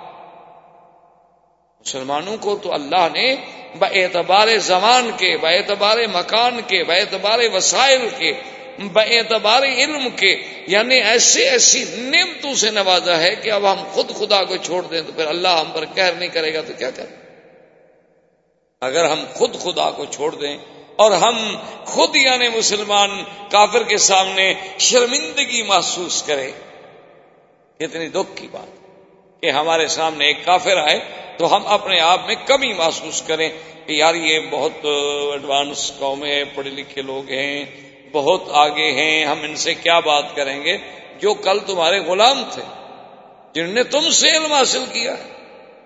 مسلمانوں کو تو اللہ نے اعتبار زمان کے اعتبار مکان کے اعتبار وسائل کے اعتبار علم کے یعنی ایسے ایسی نعمتوں سے نوازا ہے کہ اب ہم خود خدا کو چھوڑ دیں تو پھر اللہ ہم پر کہر نہیں کرے گا تو کیا کریں؟ اگر ہم خود خدا کو چھوڑ دیں اور ہم خود یعنی مسلمان کافر کے سامنے شرمندگی محسوس کریں، کتنی دکھ کی بات کہ ہمارے سامنے ایک کافر آئے تو ہم اپنے آپ میں کمی محسوس کریں کہ یار یہ بہت ایڈوانس قوم ہے، پڑھے لکھے لوگ ہیں بہت آگے ہیں، ہم ان سے کیا بات کریں گے؟ جو کل تمہارے غلام تھے، جنہوں نے تم سے علم حاصل کیا،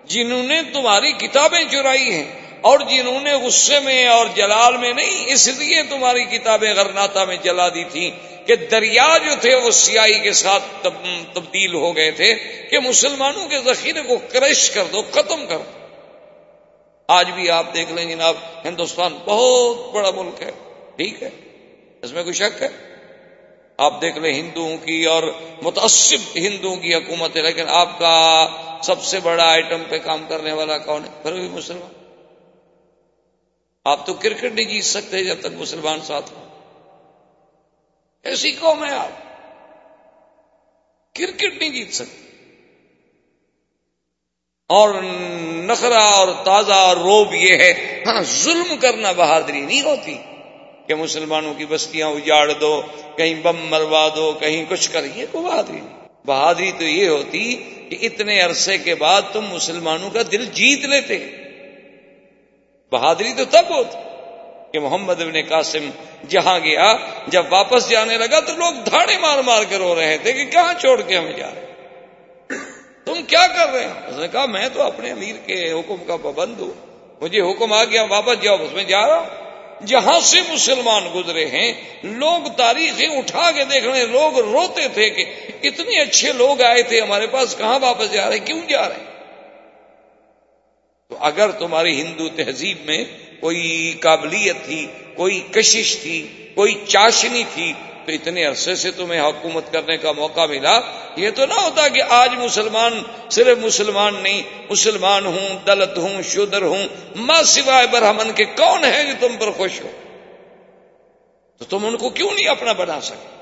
جنہوں نے تمہاری کتابیں چرائی ہیں، اور جنہوں نے غصے میں اور جلال میں نہیں، اس لیے تمہاری کتابیں غرناتا میں جلا دی تھی کہ دریا جو تھے وہ سیاہی کے ساتھ تبدیل ہو گئے تھے کہ مسلمانوں کے ذخیرے کو کرش کر دو، ختم کر دو۔ آج بھی آپ دیکھ لیں جناب، ہندوستان بہت بڑا ملک ہے، ٹھیک ہے؟ اس میں کوئی شک ہے؟ آپ دیکھ لیں ہندوؤں کی اور متعصب ہندوؤں کی حکومت ہے لیکن آپ کا سب سے بڑا آئٹم پہ کام کرنے والا کون ہے؟ پھر بھی مسلمان۔ آپ تو کرکٹ نہیں جیت سکتے جب تک مسلمان ساتھ ہوں۔ ایسی قوم ہے آپ۔ کرکٹ نہیں جیت سکتے۔ اور نخرا اور تازہ اور روب یہ ہے ہاں ظلم کرنا بہادری نہیں ہوتی۔ کہ مسلمانوں کی بستیاں اجاڑ دو، کہیں بم مروا دو، کہیں کچھ کر۔ یہ کو بہادری بہادری تو یہ ہوتی کہ اتنے عرصے کے بعد تم مسلمانوں کا دل جیت لیتے۔ بہادری تو تب ہوتی کہ محمد ابن قاسم جہاں گیا، جب واپس جانے لگا تو لوگ دھاڑے مار مار کے رو رہے تھے کہ کہاں چھوڑ کے ہمیں جا رہے تم کیا کر رہے ہیں؟ اس نے کہا، میں تو اپنے امیر کے حکم کا پابند ہوں۔ مجھے حکم آ گیا، واپس جاؤ اس میں جا رہا ہوں۔ جہاں سے مسلمان گزرے ہیں، لوگ تاریخیں اٹھا کے دیکھ رہے ہیں، لوگ روتے تھے کہ اتنے اچھے لوگ آئے تھے، ہمارے پاس کہاں واپس جا رہے کیوں جا رہے ہیں؟ تو اگر تمہاری ہندو تہذیب میں کوئی قابلیت تھی، کوئی کشش تھی، کوئی چاشنی تھی تو اتنے عرصے سے تمہیں حکومت کرنے کا موقع ملا، یہ تو نہ ہوتا کہ آج مسلمان صرف مسلمان نہیں، مسلمان ہوں، دلت ہوں شدر ہوں ماں سوائے برہمن کے کون ہے جو تم پر خوش ہو؟ تو تم ان کو کیوں نہیں اپنا بنا سکتے؟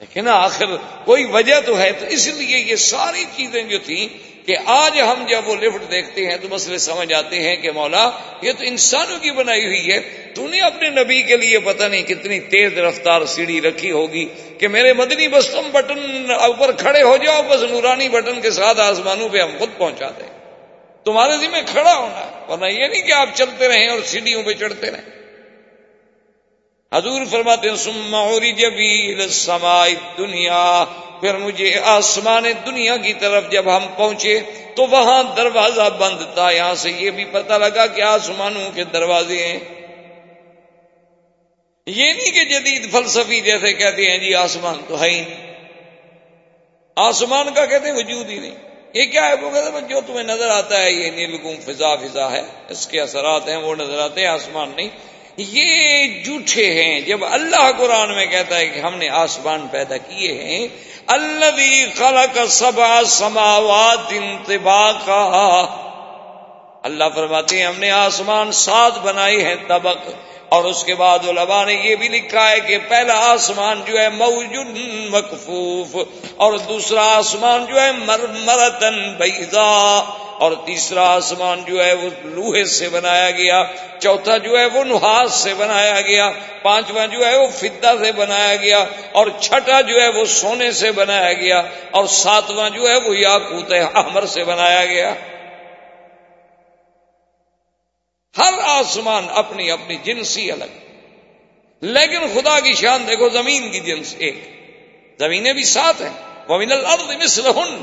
لیکن آخر کوئی وجہ تو ہے تو اس لیے یہ ساری چیزیں جو تھیں کہ آج ہم جب وہ لفٹ دیکھتے ہیں تو مسئلے سمجھ آتے ہیں کہ مولا، یہ تو انسانوں کی بنائی ہوئی ہے۔ تو نے اپنے نبی کے لیے پتہ نہیں کتنی تیز رفتار سیڑھی رکھی ہوگی کہ میرے مدنی بس تم بٹن اوپر کھڑے ہو جاؤ، بس نورانی بٹن کے ساتھ آسمانوں پہ ہم خود پہنچا دیں۔ تمہارے ذمہ کھڑا ہونا، ورنہ یہ نہیں کہ آپ چلتے رہیں اور سیڑھیوں پہ چڑھتے رہیں۔ حضور فرماتے ہیں سموری جبی دنیا پھر مجھے آسمان دنیا کی طرف جب ہم پہنچے تو وہاں دروازہ بند تھا، یہاں سے یہ بھی پتہ لگا کہ آسمانوں کے دروازے ہیں۔ یہ نہیں کہ جدید فلسفی جیسے کہتے ہیں جی آسمان تو ہے ہی نہیں۔ آسمان کا کہتے ہیں، وجود ہی نہیں۔ یہ کیا ہے؟ وہ کہتے ہیں، جو تمہیں نظر آتا ہے، یہ نیلگم فضا فضا ہے۔ اس کے اثرات ہیں، وہ نظر آتے ہیں، آسمان نہیں۔ یہ جھوٹے ہیں۔ جب اللہ قرآن میں کہتا ہے کہ ہم نے آسمان پیدا کیے ہیں اللہ خلق سبا سماوات انتباق اللہ فرماتے ہیں، ہم نے آسمان سات بنائی ہیں طبق۔ اور اس کے بعد علماء نے یہ بھی لکھا ہے کہ پہلا آسمان جو ہے موجود مکفوف اور دوسرا آسمان جو ہے مرتن بیضا اور تیسرا آسمان جو ہے وہ لوہے سے بنایا گیا، چوتھا جو ہے وہ نحاس سے بنایا گیا، پانچواں جو ہے وہ فدا سے بنایا گیا، اور چھٹا جو ہے وہ سونے سے بنایا گیا، اور ساتواں جو ہے وہ یاقوت احمر سے بنایا گیا۔ ہر آسمان اپنی اپنی جنسی الگ، لیکن خدا کی شان دیکھو زمین کی جنس ایک، زمینیں بھی ساتھ ہیں وہ من الارض مثلہن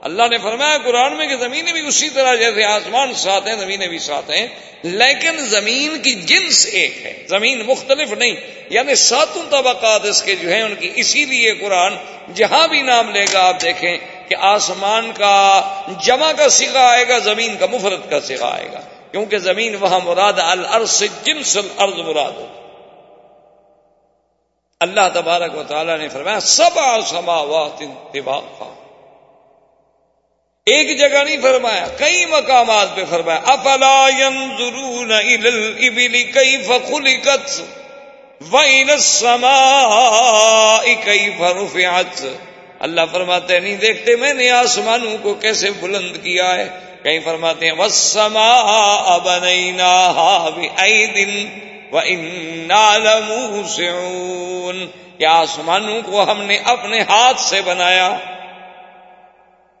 اللہ نے فرمایا قرآن میں کہ زمینیں بھی اسی طرح جیسے آسمان ساتھ ہیں، زمینیں بھی ساتھ ہیں، لیکن زمین کی جنس ایک ہے۔ زمین مختلف نہیں یعنی ساتوں طبقات اس کے جو ہیں، ان کی اسی لیے قرآن جہاں بھی نام لے گا، آپ دیکھیں کہ آسمان کا جمع کا سگا آئے گا، زمین کا مفرت کا سگا آئے گا۔ کیونکہ زمین وہاں مراد الارض جنس الارض مراد ہو اللہ تبارک و تعالیٰ نے فرمایا سب سماوات اتباقا ایک جگہ نہیں فرمایا، کئی مقامات پہ فرمایا، افلا ينظرون الى الابل كيف خلقت؟ وإلى السماء كيف رفعت؟ اللہ فرماتے ہیں، نہیں دیکھتے میں نے آسمانوں کو کیسے بلند کیا ہے؟ کہیں فرماتے ہیں، وَالسَّمَاءَ بَنَيْنَاهَا بِأَيْدٍ وَإِنَّا لَمُوسِعُونَ۔ یا آسمانوں کو ہم نے اپنے ہاتھ سے بنایا۔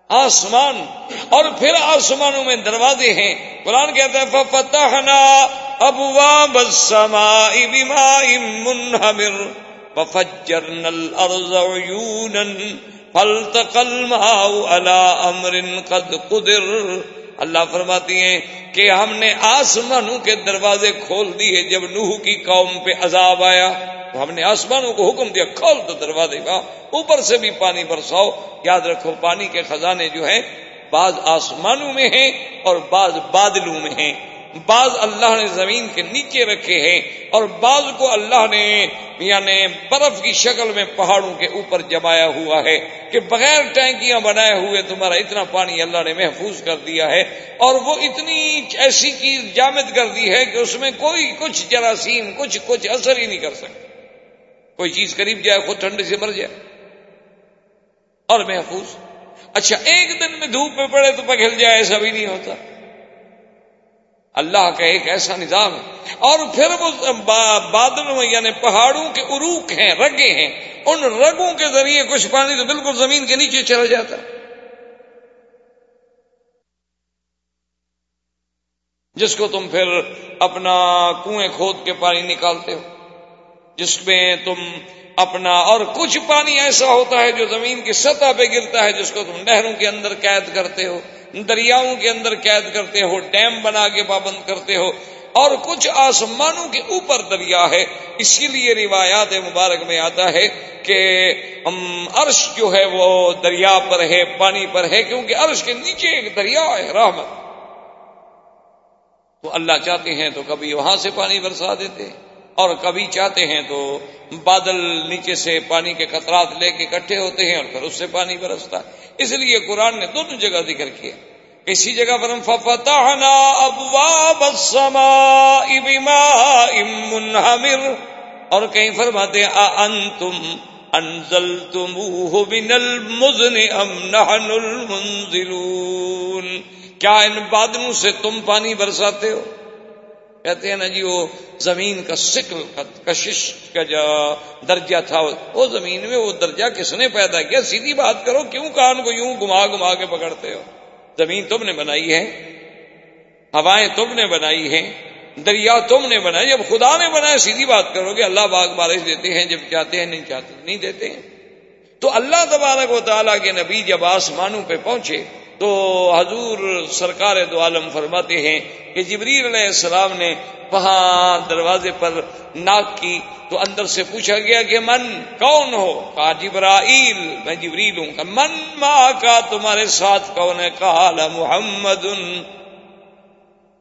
آسمان اور پھر آسمانوں میں دروازے ہیں۔ قرآن کہتا ہے، فَفَتَحْنَا أَبْوَابَ السَّمَاءِ بِمَاءٍ مُنْهَمِرٍ وَفَجَّرْنَا الْأَرْضَ عُيُونًا فَالْتَقَى الْمَاءُ عَلَى أَمْرٍ قَدْ قُدِرٍ۔ اللہ فرماتی ہیں کہ ہم نے آسمانوں کے دروازے کھول دیے جب نوح کی قوم پہ عذاب آیا۔ تو ہم نے آسمانوں کو حکم دیا، کھول دو دروازے کا، اوپر سے بھی پانی برساؤ۔ یاد رکھو، پانی کے خزانے جو ہیں، بعض آسمانوں میں ہیں اور بعض بادلوں میں ہیں۔ بعض اللہ نے زمین کے نیچے رکھے ہیں اور بعض کو اللہ نے یعنی برف کی شکل میں پہاڑوں کے اوپر جمایا ہوا ہے کہ بغیر ٹینکیاں بنائے ہوئے تمہارا اتنا پانی اللہ نے محفوظ کر دیا ہے۔ اور وہ اتنی ایسی چیز جامد کر دی ہے کہ اس میں کوئی کچھ جراثیم، کچھ کچھ اثر ہی نہیں کر سکتے کوئی چیز قریب جائے، خود ٹھنڈے سے مر جائے۔ اور محفوظ۔ اچھا ایک دن میں دھوپ میں پڑے تو پگھل جائے، ایسا بھی نہیں ہوتا۔ اللہ کا ایک ایسا نظام ہے۔ اور پھر وہ بادل یعنی پہاڑوں کے عروق ہیں، رگے ہیں۔ ان رگوں کے ذریعے کچھ پانی تو بالکل زمین کے نیچے چلا جاتا۔ جس کو تم پھر اپنا کنویں کھود کے پانی نکالتے ہو۔ جس میں تم اپنا اور کچھ پانی ایسا ہوتا ہے جو زمین کی سطح پہ گرتا ہے، جس کو تم نہروں کے اندر قید کرتے ہو، دریاؤں کے اندر قید کرتے ہو، ڈیم بنا کے پابند کرتے ہو، اور کچھ آسمانوں کے اوپر دریا ہے۔ اسی لیے روایات مبارک میں آتا ہے کہ عرش جو ہے وہ دریا پر ہے، پانی پر ہے، کیونکہ عرش کے نیچے ایک دریا ہے، رحمت۔ تو اللہ چاہتے ہیں تو کبھی وہاں سے پانی برسا دیتے۔ ہیں اور کبھی چاہتے ہیں تو بادل نیچے سے پانی کے قطرات لے کے اکٹھے ہوتے ہیں اور پھر اس سے پانی برستا ہے۔ اس لیے قرآن نے دونوں جگہ ذکر کیا۔ کسی جگہ پر ہم فتحنا ابواب السماء بماء منہمر۔ اور کہیں فرماتے ہیں انتم انزلتموه من المزن ام نحن المنزلون؟ کیا ان بادلوں سے تم پانی برساتے ہو؟ کہتے ہیں نا جی وہ زمین کا سکل کشش کا جو درجہ تھا، وہ زمین میں وہ درجہ کس نے پیدا کیا؟ سیدھی بات کرو، کیوں کان کو یوں گما گما کے پکڑتے ہو؟ زمین تم نے بنائی ہے، ہوائیں تم نے بنائی ہیں، دریا تم نے بنائی، جب خدا نے بنایا، سیدھی بات کرو گے اللہ باغ بارش دیتے ہیں، جب چاہتے ہیں، نہیں چاہتے نہیں دیتے ہیں۔ تو اللہ تبارک و تعالیٰ کے نبی جب آسمانوں پہ پہنچے تو حضور سرکار دو عالم فرماتے ہیں کہ جبریل علیہ السلام نے وہاں دروازے پر ناک کی تو اندر سے پوچھا گیا کہ من کون ہو؟ کہا جبرائیل، میں جبریل ہوں۔ کہا، من ماں کا تمہارے ساتھ کون ہے؟ کہا محمد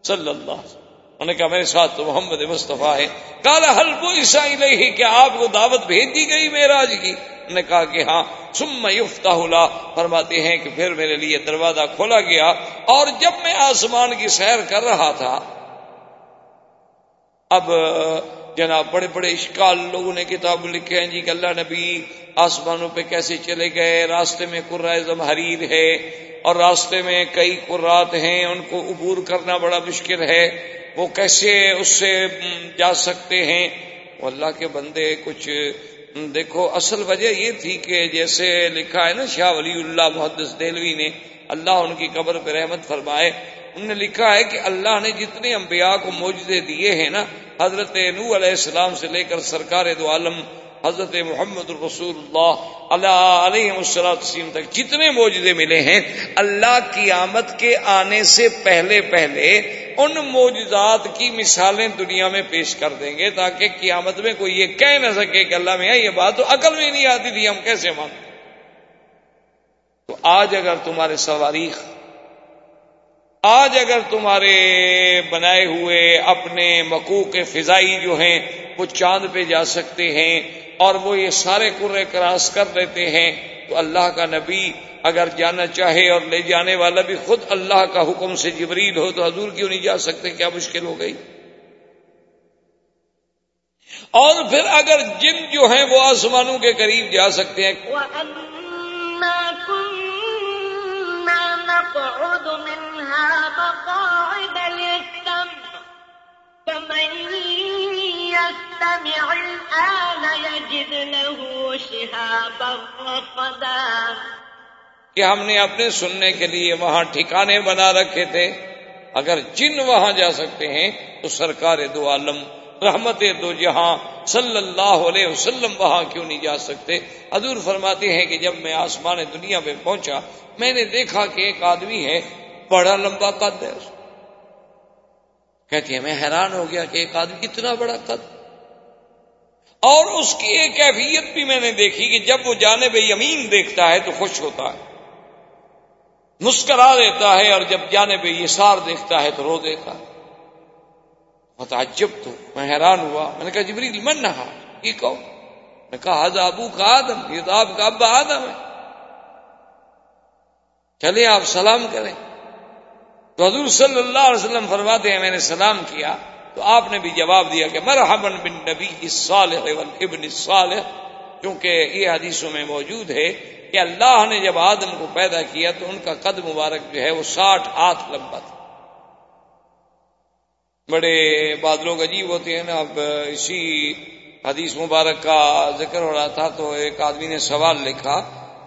صلی اللہ انہوں نے کہا، میرے ساتھ تو محمد مصطفیٰ ہے کالا حلب عیسائی نہیں کہ آپ کو دعوت بھیج دی گئی میراج کی۔ نے کہا کہ ہاں سم یفتا فرماتے ہیں کہ پھر میرے لیے دروازہ کھولا گیا اور جب میں آسمان کی سیر کر رہا تھا، اب جناب بڑے بڑے اشکال لوگوں نے کتاب لکھے ہیں جی کہ اللہ نبی آسمانوں پہ کیسے چلے گئے، راستے میں قرآم حریر ہے اور راستے میں کئی قرات ہیں، ان کو عبور کرنا بڑا مشکل ہے۔ وہ کیسے اس سے جا سکتے ہیں؟ وہ اللہ کے بندے کچھ دیکھو، اصل وجہ یہ تھی کہ جیسے لکھا ہے نا، شاہ ولی اللہ محدث دہلوی نے، اللہ ان کی قبر پہ رحمت فرمائے۔ انہوں نے لکھا ہے کہ اللہ نے جتنے انبیاء کو موجودے دیے ہیں نا، حضرت نو علیہ السلام سے لے کر سرکار دو عالم حضرت محمد الرسول اللہ اللہ علیہ وسلم تک جتنے موجودے ملے ہیں، اللہ کی آمد کے آنے سے پہلے پہلے ان موجودات کی مثالیں دنیا میں پیش کر دیں گے تاکہ قیامت میں کوئی یہ کہہ نہ سکے کہ اللہ میں یہ بات تو عقل میں نہیں آتی تھی، ہم کیسے مانتے تو آج اگر تمہارے سواریخ، آج اگر تمہارے بنائے ہوئے اپنے مکو کے فضائی جو ہیں، وہ چاند پہ جا سکتے ہیں اور وہ یہ سارے کرے کراس کر لیتے ہیں تو اللہ کا نبی اگر جانا چاہے اور لے جانے والا بھی خود اللہ کا حکم سے جبریل ہو تو حضور کیوں نہیں جا سکتے؟ کیا مشکل ہو گئی؟ اور پھر اگر جن جو ہیں وہ آسمانوں کے قریب جا سکتے ہیں۔ کہ ہم نے اپنے سننے کے لیے وہاں ٹھکانے بنا رکھے تھے، اگر جن وہاں جا سکتے ہیں، تو سرکار دو عالم، رحمت دو جہاں، صلی اللہ علیہ وسلم وہاں کیوں نہیں جا سکتے؟ حضور فرماتے ہیں کہ جب میں آسمان دنیا میں پہنچا، میں نے دیکھا کہ ایک آدمی ہے، بڑا لمبا قد ہے کہتی ہے میں حیران ہو گیا کہ ایک آدمی کتنا بڑا قد اور اس کی ایک کیفیت بھی میں نے دیکھی کہ جب وہ جانب یمین دیکھتا ہے تو خوش ہوتا ہے، مسکرا دیتا ہے اور جب جانب یسار دیکھتا ہے تو رو دیتا ہے۔ متعجب تو میں حیران ہوا۔ میں نے کہا، جبریل، من نہا؟ یہ کہو میں کہا حض ابو کا آدم، یہ تو آپ کا ابا آدم ہے۔ چلے آپ سلام کریں۔ تو حضور صلی اللہ علیہ وسلم فرماتے ہیں، میں نے سلام کیا، تو آپ نے بھی جواب دیا کہ مرحبا بن نبی الصالح والابن الصالح کیونکہ یہ حدیثوں میں موجود ہے کہ اللہ نے جب آدم کو پیدا کیا تو ان کا قد مبارک جو ہے وہ ساٹھ ہاتھ لمبا تھا۔ بڑے بادلوں کا عجیب ہوتے ہیں نا، اب اسی حدیث مبارک کا ذکر ہو رہا تھا تو ایک آدمی نے سوال لکھا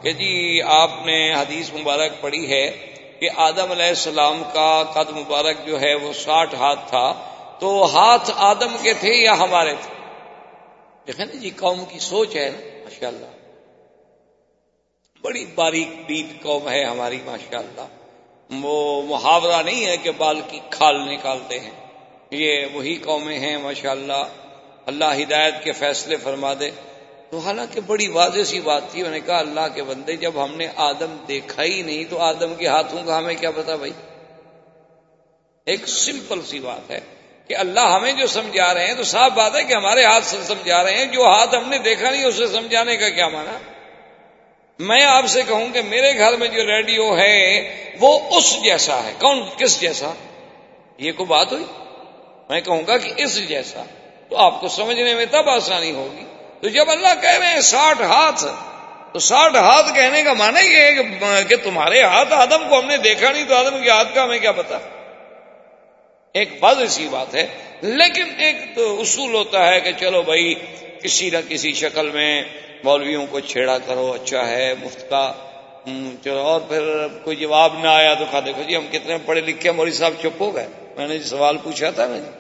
کہ جی آپ نے حدیث مبارک پڑھی ہے کہ آدم علیہ السلام کا قد مبارک جو ہے وہ ساٹھ ہاتھ تھا، تو ہاتھ آدم کے تھے یا ہمارے تھے؟ دیکھیں نا جی قوم کی سوچ ہے نا ماشاء اللہ بڑی باریک بیت قوم ہے ہماری ماشاء اللہ وہ محاورہ نہیں ہے کہ بال کی کھال نکالتے ہیں۔ یہ وہی قومیں ہیں ماشاء اللہ اللہ ہدایت کے فیصلے فرما دے۔ تو حالانکہ بڑی واضح سی بات تھی، انہوں نے کہا اللہ کے بندے، جب ہم نے آدم دیکھا ہی نہیں تو آدم کے ہاتھوں کا ہمیں کیا پتا بھائی؟ ایک سمپل سی بات ہے کہ اللہ ہمیں جو سمجھا رہے ہیں تو صاف بات ہے کہ ہمارے ہاتھ سے سمجھا رہے ہیں، جو ہاتھ ہم نے دیکھا نہیں اسے سمجھانے کا کیا مانا میں آپ سے کہوں کہ میرے گھر میں جو ریڈیو ہے وہ اس جیسا ہے۔ کون؟ کس جیسا؟ یہ کوئی بات ہوئی؟ میں کہوں گا کہ اس جیسا۔ تو آپ کو سمجھنے میں تب آسانی ہوگی تو جب اللہ کہہ رہے ہیں ساٹھ ہاتھ، تو ساٹھ ہاتھ کہنے کا معنی یہ ہے کہ تمہارے ہاتھ آدم کو ہم نے دیکھا نہیں، تو آدم کے ہاتھ کا ہمیں کیا پتا؟ ایک بات ایسی بات ہے۔ لیکن ایک تو اصول ہوتا ہے کہ چلو بھائی، کسی نہ کسی شکل میں مولویوں کو چھیڑا کرو اچھا ہے، مفت کا۔ چلو، اور پھر کوئی جواب نہ آیا تو کہا دیکھو جی ہم کتنے پڑھے لکھے مولوی صاحب چپ ہو گئے۔ میں نے سوال پوچھا تھا نا جی۔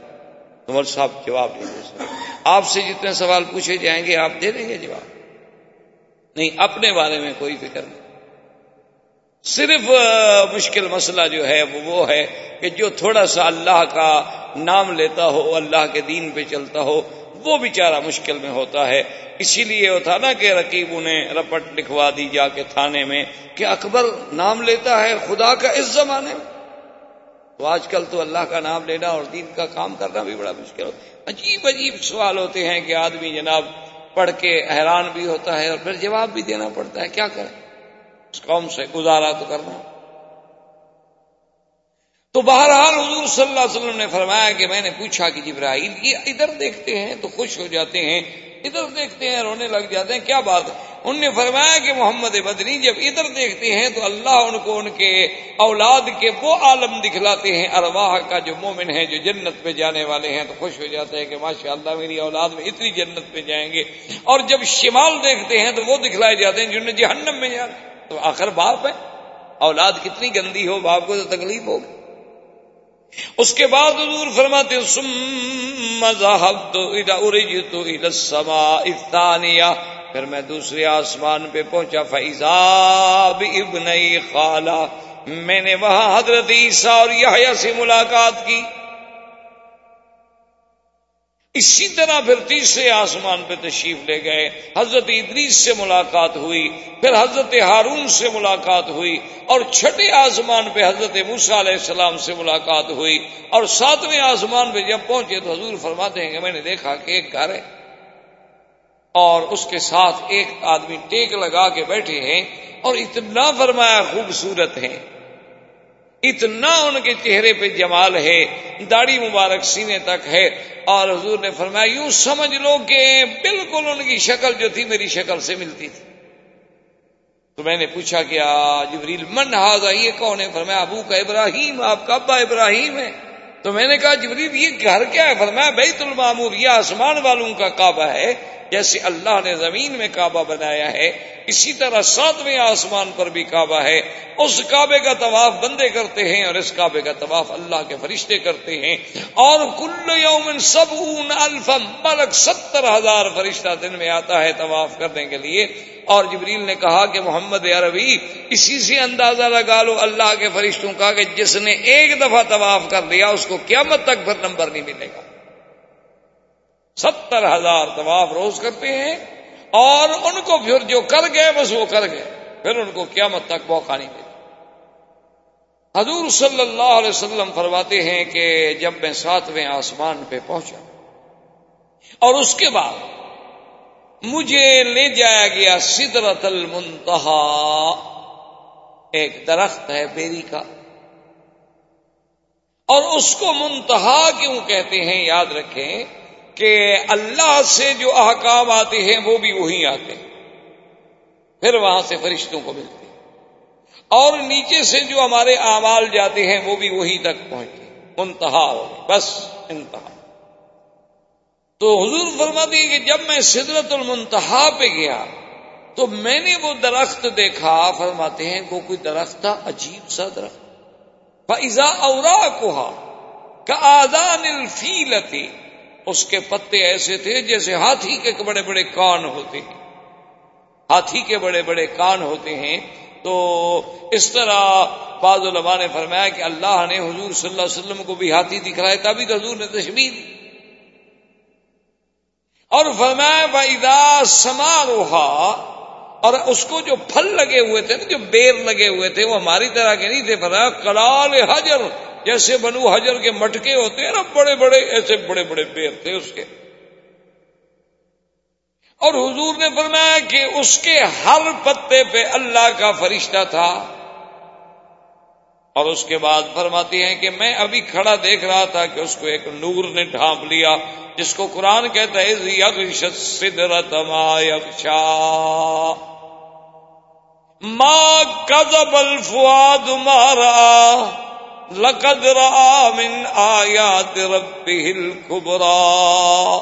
تو مولوی صاحب جواب دیں آپ سے جتنے سوال پوچھے جائیں گے، آپ دے دیں گے جواب۔ نہیں، اپنے بارے میں کوئی فکر نہیں۔ صرف مشکل مسئلہ جو ہے، وہ وہ ہے کہ جو تھوڑا سا اللہ کا نام لیتا ہو، اللہ کے دین پہ چلتا ہو، وہ بیچارہ مشکل میں ہوتا ہے۔ اسی لیے وہ تھا نا کہ رقیب انہیں رپٹ لکھوا دی جا کے تھانے میں کہ اکبر نام لیتا ہے خدا کا اس زمانے میں۔ تو آج کل تو اللہ کا نام لینا اور دین کا کام کرنا بھی بڑا مشکل ہوتا عجیب عجیب سوال ہوتے ہیں کہ آدمی جناب پڑھ کے حیران بھی ہوتا ہے اور پھر جواب بھی دینا پڑتا ہے، کیا کریں؟ اس قوم سے گزارا تو کرنا۔ تو بہرحال حضور صلی اللہ علیہ وسلم نے فرمایا کہ میں نے پوچھا کہ جبرائیل یہ ادھر دیکھتے ہیں تو خوش ہو جاتے ہیں ادھر دیکھتے ہیں، رونے لگ جاتے ہیں، کیا بات ہے؟ ان نے فرمایا کہ محمد بدنی جب ادھر دیکھتے ہیں تو اللہ ان کو ان کے اولاد کے وہ عالم دکھلاتے ہیں، ارواح کا جو مومن ہے جو جنت پہ جانے والے ہیں، تو خوش ہو جاتے ہیں کہ ماشاء اللہ میری اولاد میں اتنی جنت پہ جائیں گے۔ اور جب شمال دیکھتے ہیں تو وہ دکھلائے جاتے ہیں جن نے جہنم میں جانا تو آخر باپ ہے، اولاد کتنی گندی ہو، باپ کو تو تکلیف ہوگی۔ اس کے بعد حضور فرماتے سم تو تو پھر میں دوسرے آسمان پہ پہنچا فیضا ابن خالہ میں نے وہاں حضرت عیسیٰ اور یحییٰ سے ملاقات کی۔ اسی طرح پھر تیسرے آسمان پہ تشریف لے گئے۔ حضرت ادریس سے ملاقات ہوئی، پھر حضرت ہارون سے ملاقات ہوئی، اور چھٹے آسمان پہ حضرت موسا علیہ السلام سے ملاقات ہوئی۔ اور ساتویں آسمان پہ جب پہنچے تو حضور فرماتے ہیں کہ میں نے دیکھا کہ ایک گھر ہے۔ اور اس کے ساتھ ایک آدمی ٹیک لگا کے بیٹھے ہیں اور اتنا فرمایا خوبصورت ہیں۔ اتنا ان کے چہرے پہ جمال ہے، داڑھی مبارک سینے تک ہے۔ اور حضور نے فرمایا، یوں سمجھ لو کہ بالکل ان کی شکل جو تھی میری شکل سے ملتی تھی۔ تو میں نے پوچھا کہ جبریل، من ہاضا یہ کون ہے؟ فرمایا، ابو کا ابراہیم، آپ کا ابا ابراہیم ہے۔ تو میں نے کہا، جبریل، یہ گھر کیا ہے؟ فرمایا، بیت المامور یہ آسمان والوں کا کعبہ ہے۔ جیسے اللہ نے زمین میں کعبہ بنایا ہے، اسی طرح ساتویں آسمان پر بھی کعبہ ہے۔ اس کعبے کا طواف بندے کرتے ہیں اور اس کعبے کا طواف اللہ کے فرشتے کرتے ہیں۔ اور کل یوم سب الفم ملک ستر ہزار فرشتہ دن میں آتا ہے طواف کرنے کے لیے۔ اور جبریل نے کہا کہ محمد عربی، اسی سے اندازہ لگا لو اللہ کے فرشتوں کا کہ جس نے ایک دفعہ طواف کر لیا، اس کو قیامت تک پھر نمبر نہیں ملے گا۔ ستر ہزار طواف روز کرتے ہیں اور ان کو پھر جو کر گئے بس وہ کر گئے، پھر ان کو قیامت تک موقع نہیں ملے حضور صلی اللہ علیہ وسلم فرماتے ہیں کہ جب میں ساتویں آسمان پہ پہنچا اور اس کے بعد مجھے لے جایا گیا سدرت المنتہا، ایک درخت ہے بیری کا۔ اور اس کو منتہا کیوں کہتے ہیں؟ یاد رکھیں کہ اللہ سے جو احکام آتے ہیں وہ بھی وہی آتے ہیں۔ پھر وہاں سے فرشتوں کو ملتے ہیں۔ اور نیچے سے جو ہمارے اعمال جاتے ہیں وہ بھی وہی تک پہنچتے منتہا بس انتہا۔ تو حضور فرما دیے کہ جب میں سدرت المنتہا پہ گیا تو میں نے وہ درخت دیکھا، فرماتے ہیں وہ کوئی درخت تھا، عجیب سا درخت۔ فضا اورا کوہا کا آزان الفیلتی اس کے پتے ایسے تھے جیسے ہاتھی کے بڑے بڑے کان ہوتے ہیں۔ ہاتھی کے بڑے بڑے کان ہوتے ہیں۔ تو اس طرح بعض علماء نے فرمایا کہ اللہ نے حضور صلی اللہ علیہ وسلم کو بھی ہاتھی دکھلائے تبھی تو حضور نے تشبیر دی۔ اور فرمایا بھائی سما روحا اور اس کو جو پھل لگے ہوئے تھے نا جو بیر لگے ہوئے تھے، وہ ہماری طرح کے نہیں تھے، فرمایا کلال حجر جیسے بنو حجر کے مٹکے ہوتے ہیں نا، بڑے بڑے، ایسے بڑے بڑے پیر تھے اس کے۔ اور حضور نے فرمایا کہ اس کے ہر پتے پہ اللہ کا فرشتہ تھا۔ اور اس کے بعد فرماتی ہیں کہ میں ابھی کھڑا دیکھ رہا تھا کہ اس کو ایک نور نے ڈھانپ لیا، جس کو قرآن کہتا ہے سدرت ماں کزب الفواد مارا لقد را من آیات ربه الكبرى۔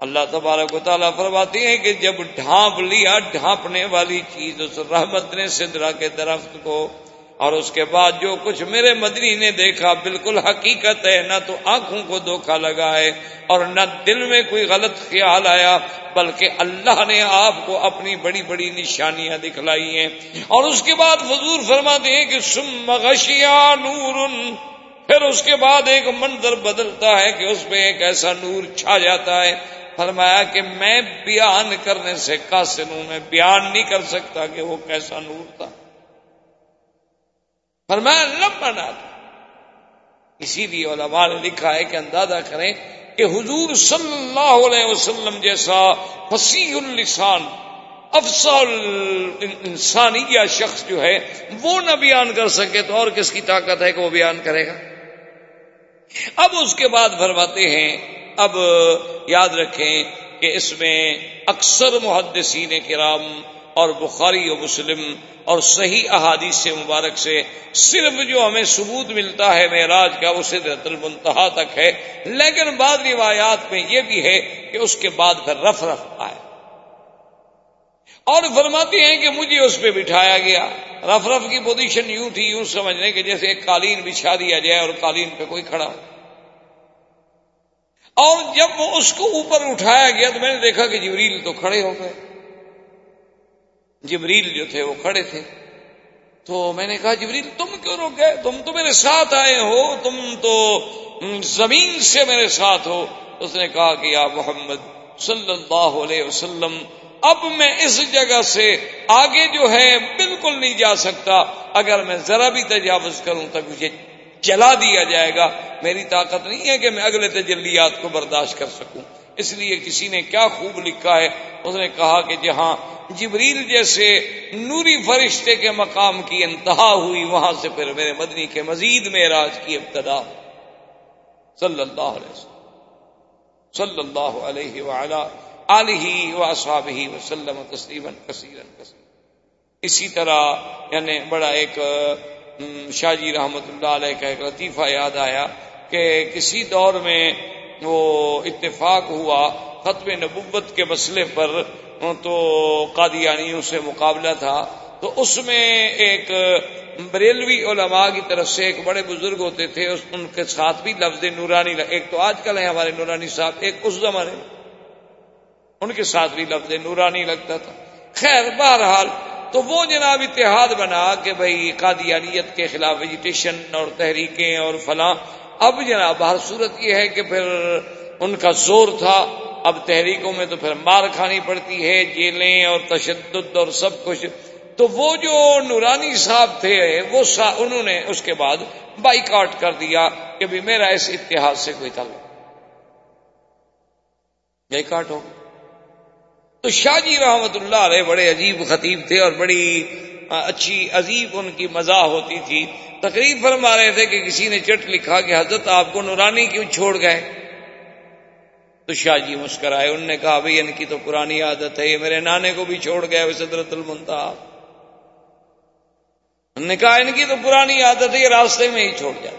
اللہ تبارک و تعالیٰ فرماتی ہے کہ جب ڈھانپ لیا، ڈھانپنے والی چیز اس رحمت نے سدرا کے درخت کو اور اس کے بعد جو کچھ میرے مدنی نے دیکھا بالکل حقیقت ہے، نہ تو آنکھوں کو دھوکا لگا ہے اور نہ دل میں کوئی غلط خیال آیا، بلکہ اللہ نے آپ کو اپنی بڑی بڑی نشانیاں دکھلائی ہیں۔ اور اس کے بعد حضور فرماتے ہیں کہ سم مغشیا نور، پھر اس کے بعد ایک منظر بدلتا ہے کہ اس میں ایک ایسا نور چھا جاتا ہے۔ فرمایا کہ میں بیان کرنے سے قاصر ہوں، میں بیان نہیں کر سکتا کہ وہ کیسا نور تھا۔ فرمایا لمبا نہ اسی لیے علماء نے لکھا ہے کہ اندازہ کریں کہ حضور صلی اللہ علیہ وسلم جیسا فصیح السان افسل انسانی شخص جو ہے، وہ نہ بیان کر سکے تو اور کس کی طاقت ہے کہ وہ بیان کرے گا؟ اب اس کے بعد فرماتے ہیں، اب یاد رکھیں کہ اس میں اکثر محدثین کرام اور بخاری و مسلم اور صحیح احادیث سے مبارک سے صرف جو ہمیں ثبوت ملتا ہے معراج کا وہ سدرت المنتہا تک ہے۔ لیکن بعض روایات میں یہ بھی ہے کہ اس کے بعد پھر رف رف آئے۔ اور فرماتے ہیں کہ مجھے اس پہ بٹھایا گیا۔ رف رف کی پوزیشن یوں تھی، یوں سمجھنے کہ جیسے ایک قالین بچھا دیا جائے اور قالین پہ کوئی کھڑا ہو۔ اور جب وہ اس کو اوپر اٹھایا گیا تو میں نے دیکھا کہ جبریل تو کھڑے ہو گئے۔ جبریل جو تھے وہ کھڑے تھے۔ تو میں نے کہا، جبریل، تم کیوں رک گئے؟ تم تو میرے ساتھ آئے ہو، تم تو زمین سے میرے ساتھ ہو۔ اس نے کہا کہ یا محمد صلی اللہ علیہ وسلم، اب میں اس جگہ سے آگے جو ہے بالکل نہیں جا سکتا۔ اگر میں ذرا بھی تجاوز کروں تو مجھے جلا دیا جائے گا۔ میری طاقت نہیں ہے کہ میں اگلے تجلیات کو برداشت کر سکوں۔ اس لیے کسی نے کیا خوب لکھا ہے؟ اس نے کہا کہ جہاں جبریل جیسے نوری فرشتے کے مقام کی انتہا ہوئی، وہاں سے پھر میرے مدنی کے مزید میں راج کی ابتدا۔ صلی اللہ علیہ وسلم۔ صلی اللہ علیہ وعلا وسلم تسلیما کثیرا کثیرا۔ اسی طرح یعنی بڑا ایک شاہ جی رحمت اللہ علیہ کا ایک لطیفہ یاد آیا کہ کسی دور میں وہ اتفاق ہوا ختم نبوت کے مسئلے پر، تو قادیانیوں سے مقابلہ تھا۔ تو اس میں ایک بریلوی علماء کی طرف سے ایک بڑے بزرگ ہوتے تھے ان کے ساتھ بھی لفظ نورانی ایک تو آج کل ہے ہمارے نورانی صاحب، ایک اس زمانے میں۔ ان کے ساتھ بھی لفظ نورانی لگتا تھا۔ خیر، بہرحال، تو وہ جناب اتحاد بنا کہ بھائی قادیانیت کے خلاف ویجیٹیشن اور تحریکیں اور فلاں اب جناب، ہر صورت یہ ہے کہ پھر ان کا زور تھا، اب تحریکوں میں تو پھر مار کھانی پڑتی ہے، جیلیں اور تشدد اور سب کچھ۔ تو وہ جو نورانی صاحب تھے، وہ سا، انہوں نے اس کے بعد بائک آؤٹ کر دیا کہ بھی میرا اس اتحاد سے کوئی تعلق۔ بائک آؤٹ ہو تو شاہ جی رحمت اللہ علیہ بڑے عجیب خطیب تھے اور بڑی اچھی عجیب ان کی مزاح ہوتی تھی۔ تقریب فرما رہے تھے کہ کسی نے چٹ لکھا کہ حضرت آپ کو نورانی کیوں چھوڑ گئے؟ تو شاہ جی مسکرائے، انہوں نے کہا، بھائی، ان کی تو پرانی عادت ہے، یہ میرے نانے کو بھی چھوڑ گیا صدرت المنتا انہوں نے کہا، ان کی تو پرانی عادت ہے، یہ راستے میں ہی چھوڑ جاتا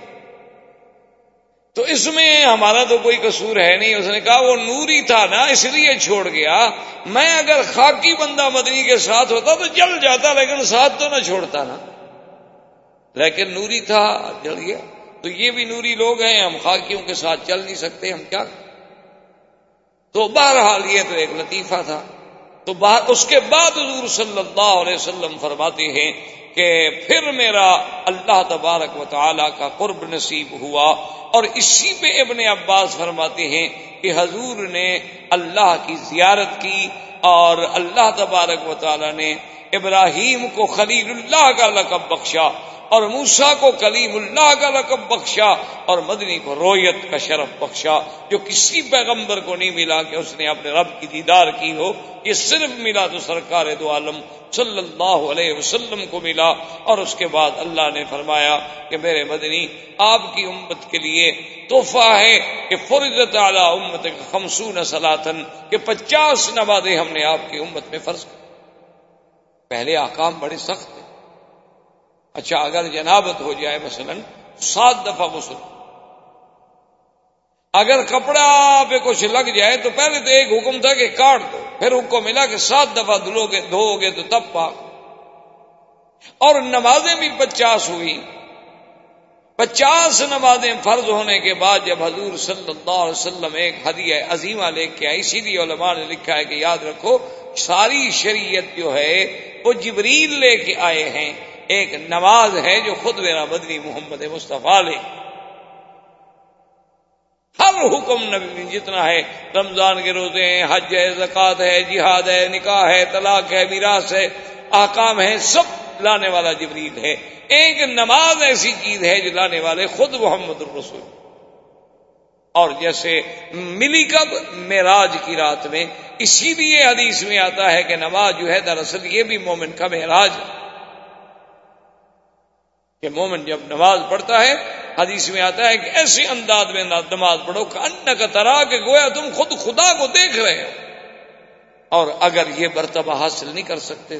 تو اس میں ہمارا تو کوئی قصور ہے نہیں۔ اس نے کہا، وہ نوری تھا نا، اس لیے چھوڑ گیا۔ میں اگر خاکی بندہ مدنی کے ساتھ ہوتا تو جل جاتا، لیکن ساتھ تو نہ چھوڑتا نا۔ لیکن نوری تھا جل گیا تو یہ بھی نوری لوگ ہیں، ہم خاکیوں کے ساتھ چل نہیں سکتے، ہم کیا۔ تو بہرحال یہ تو ایک لطیفہ تھا۔ تو اس کے بعد حضور صلی اللہ علیہ وسلم فرماتے ہیں کہ پھر میرا اللہ تبارک و تعالی کا قرب نصیب ہوا۔ اور اسی پہ ابن عباس فرماتے ہیں کہ حضور نے اللہ کی زیارت کی اور اللہ تبارک و تعالی نے ابراہیم کو خلیل اللہ کا لقب بخشا۔ اور موسا کو کلیم اللہ کا رقب بخشا اور مدنی کو رویت کا شرف بخشا جو کسی پیغمبر کو نہیں ملا کہ اس نے اپنے رب کی دیدار کی ہو، یہ صرف ملا تو سرکار دو عالم صلی اللہ علیہ وسلم کو ملا اور اس کے بعد اللہ نے فرمایا کہ میرے مدنی، آپ کی امت کے لیے تحفہ ہے کہ فرض تعالی امت خمسون سلاطن کہ پچاس نمازیں ہم نے آپ کی امت میں فرض کی۔ پہلے آکام بڑے سخت اچھا اگر جنابت ہو جائے مثلا، سات دفعہ غسل۔ اگر کپڑا پہ کچھ لگ جائے تو پہلے تو ایک حکم تھا کہ کاٹ دو، پھر حکم ملا کہ سات دفعہ دھلو گے، دھو گے تو تب پاک۔ اور نمازیں بھی پچاس ہوئی۔ پچاس نمازیں فرض ہونے کے بعد جب حضور صلی اللہ علیہ وسلم ایک ہدیہ عظیمہ لے کے آئی اسی لیے علماء نے لکھا ہے کہ یاد رکھو، ساری شریعت جو ہے، وہ جبریل لے کے آئے ہیں۔ ایک نماز ہے جو خود میرا بدنی محمد مصطفیٰ لے۔ ہر حکم نبی جتنا ہے، رمضان کے روزے ہیں، حج ہے، زکوٰۃ ہے، جہاد ہے، نکاح ہے، طلاق ہے، میراث ہے آکام ہے سب لانے والا جبریل ہے۔ ایک نماز ایسی چیز ہے جو لانے والے خود محمد الرسول۔ اور جیسے ملی کب معراج کی رات میں، اسی لیے حدیث میں آتا ہے کہ نماز جو ہے، دراصل یہ بھی مومن کا معراج ہے۔ کہ مومن جب نماز پڑھتا ہے، حدیث میں آتا ہے کہ ایسے انداز میں نماز پڑھو کہ ان کا ترا کہ گویا تم خود خدا کو دیکھ رہے ہو۔ اور اگر یہ مرتبہ حاصل نہیں کر سکتے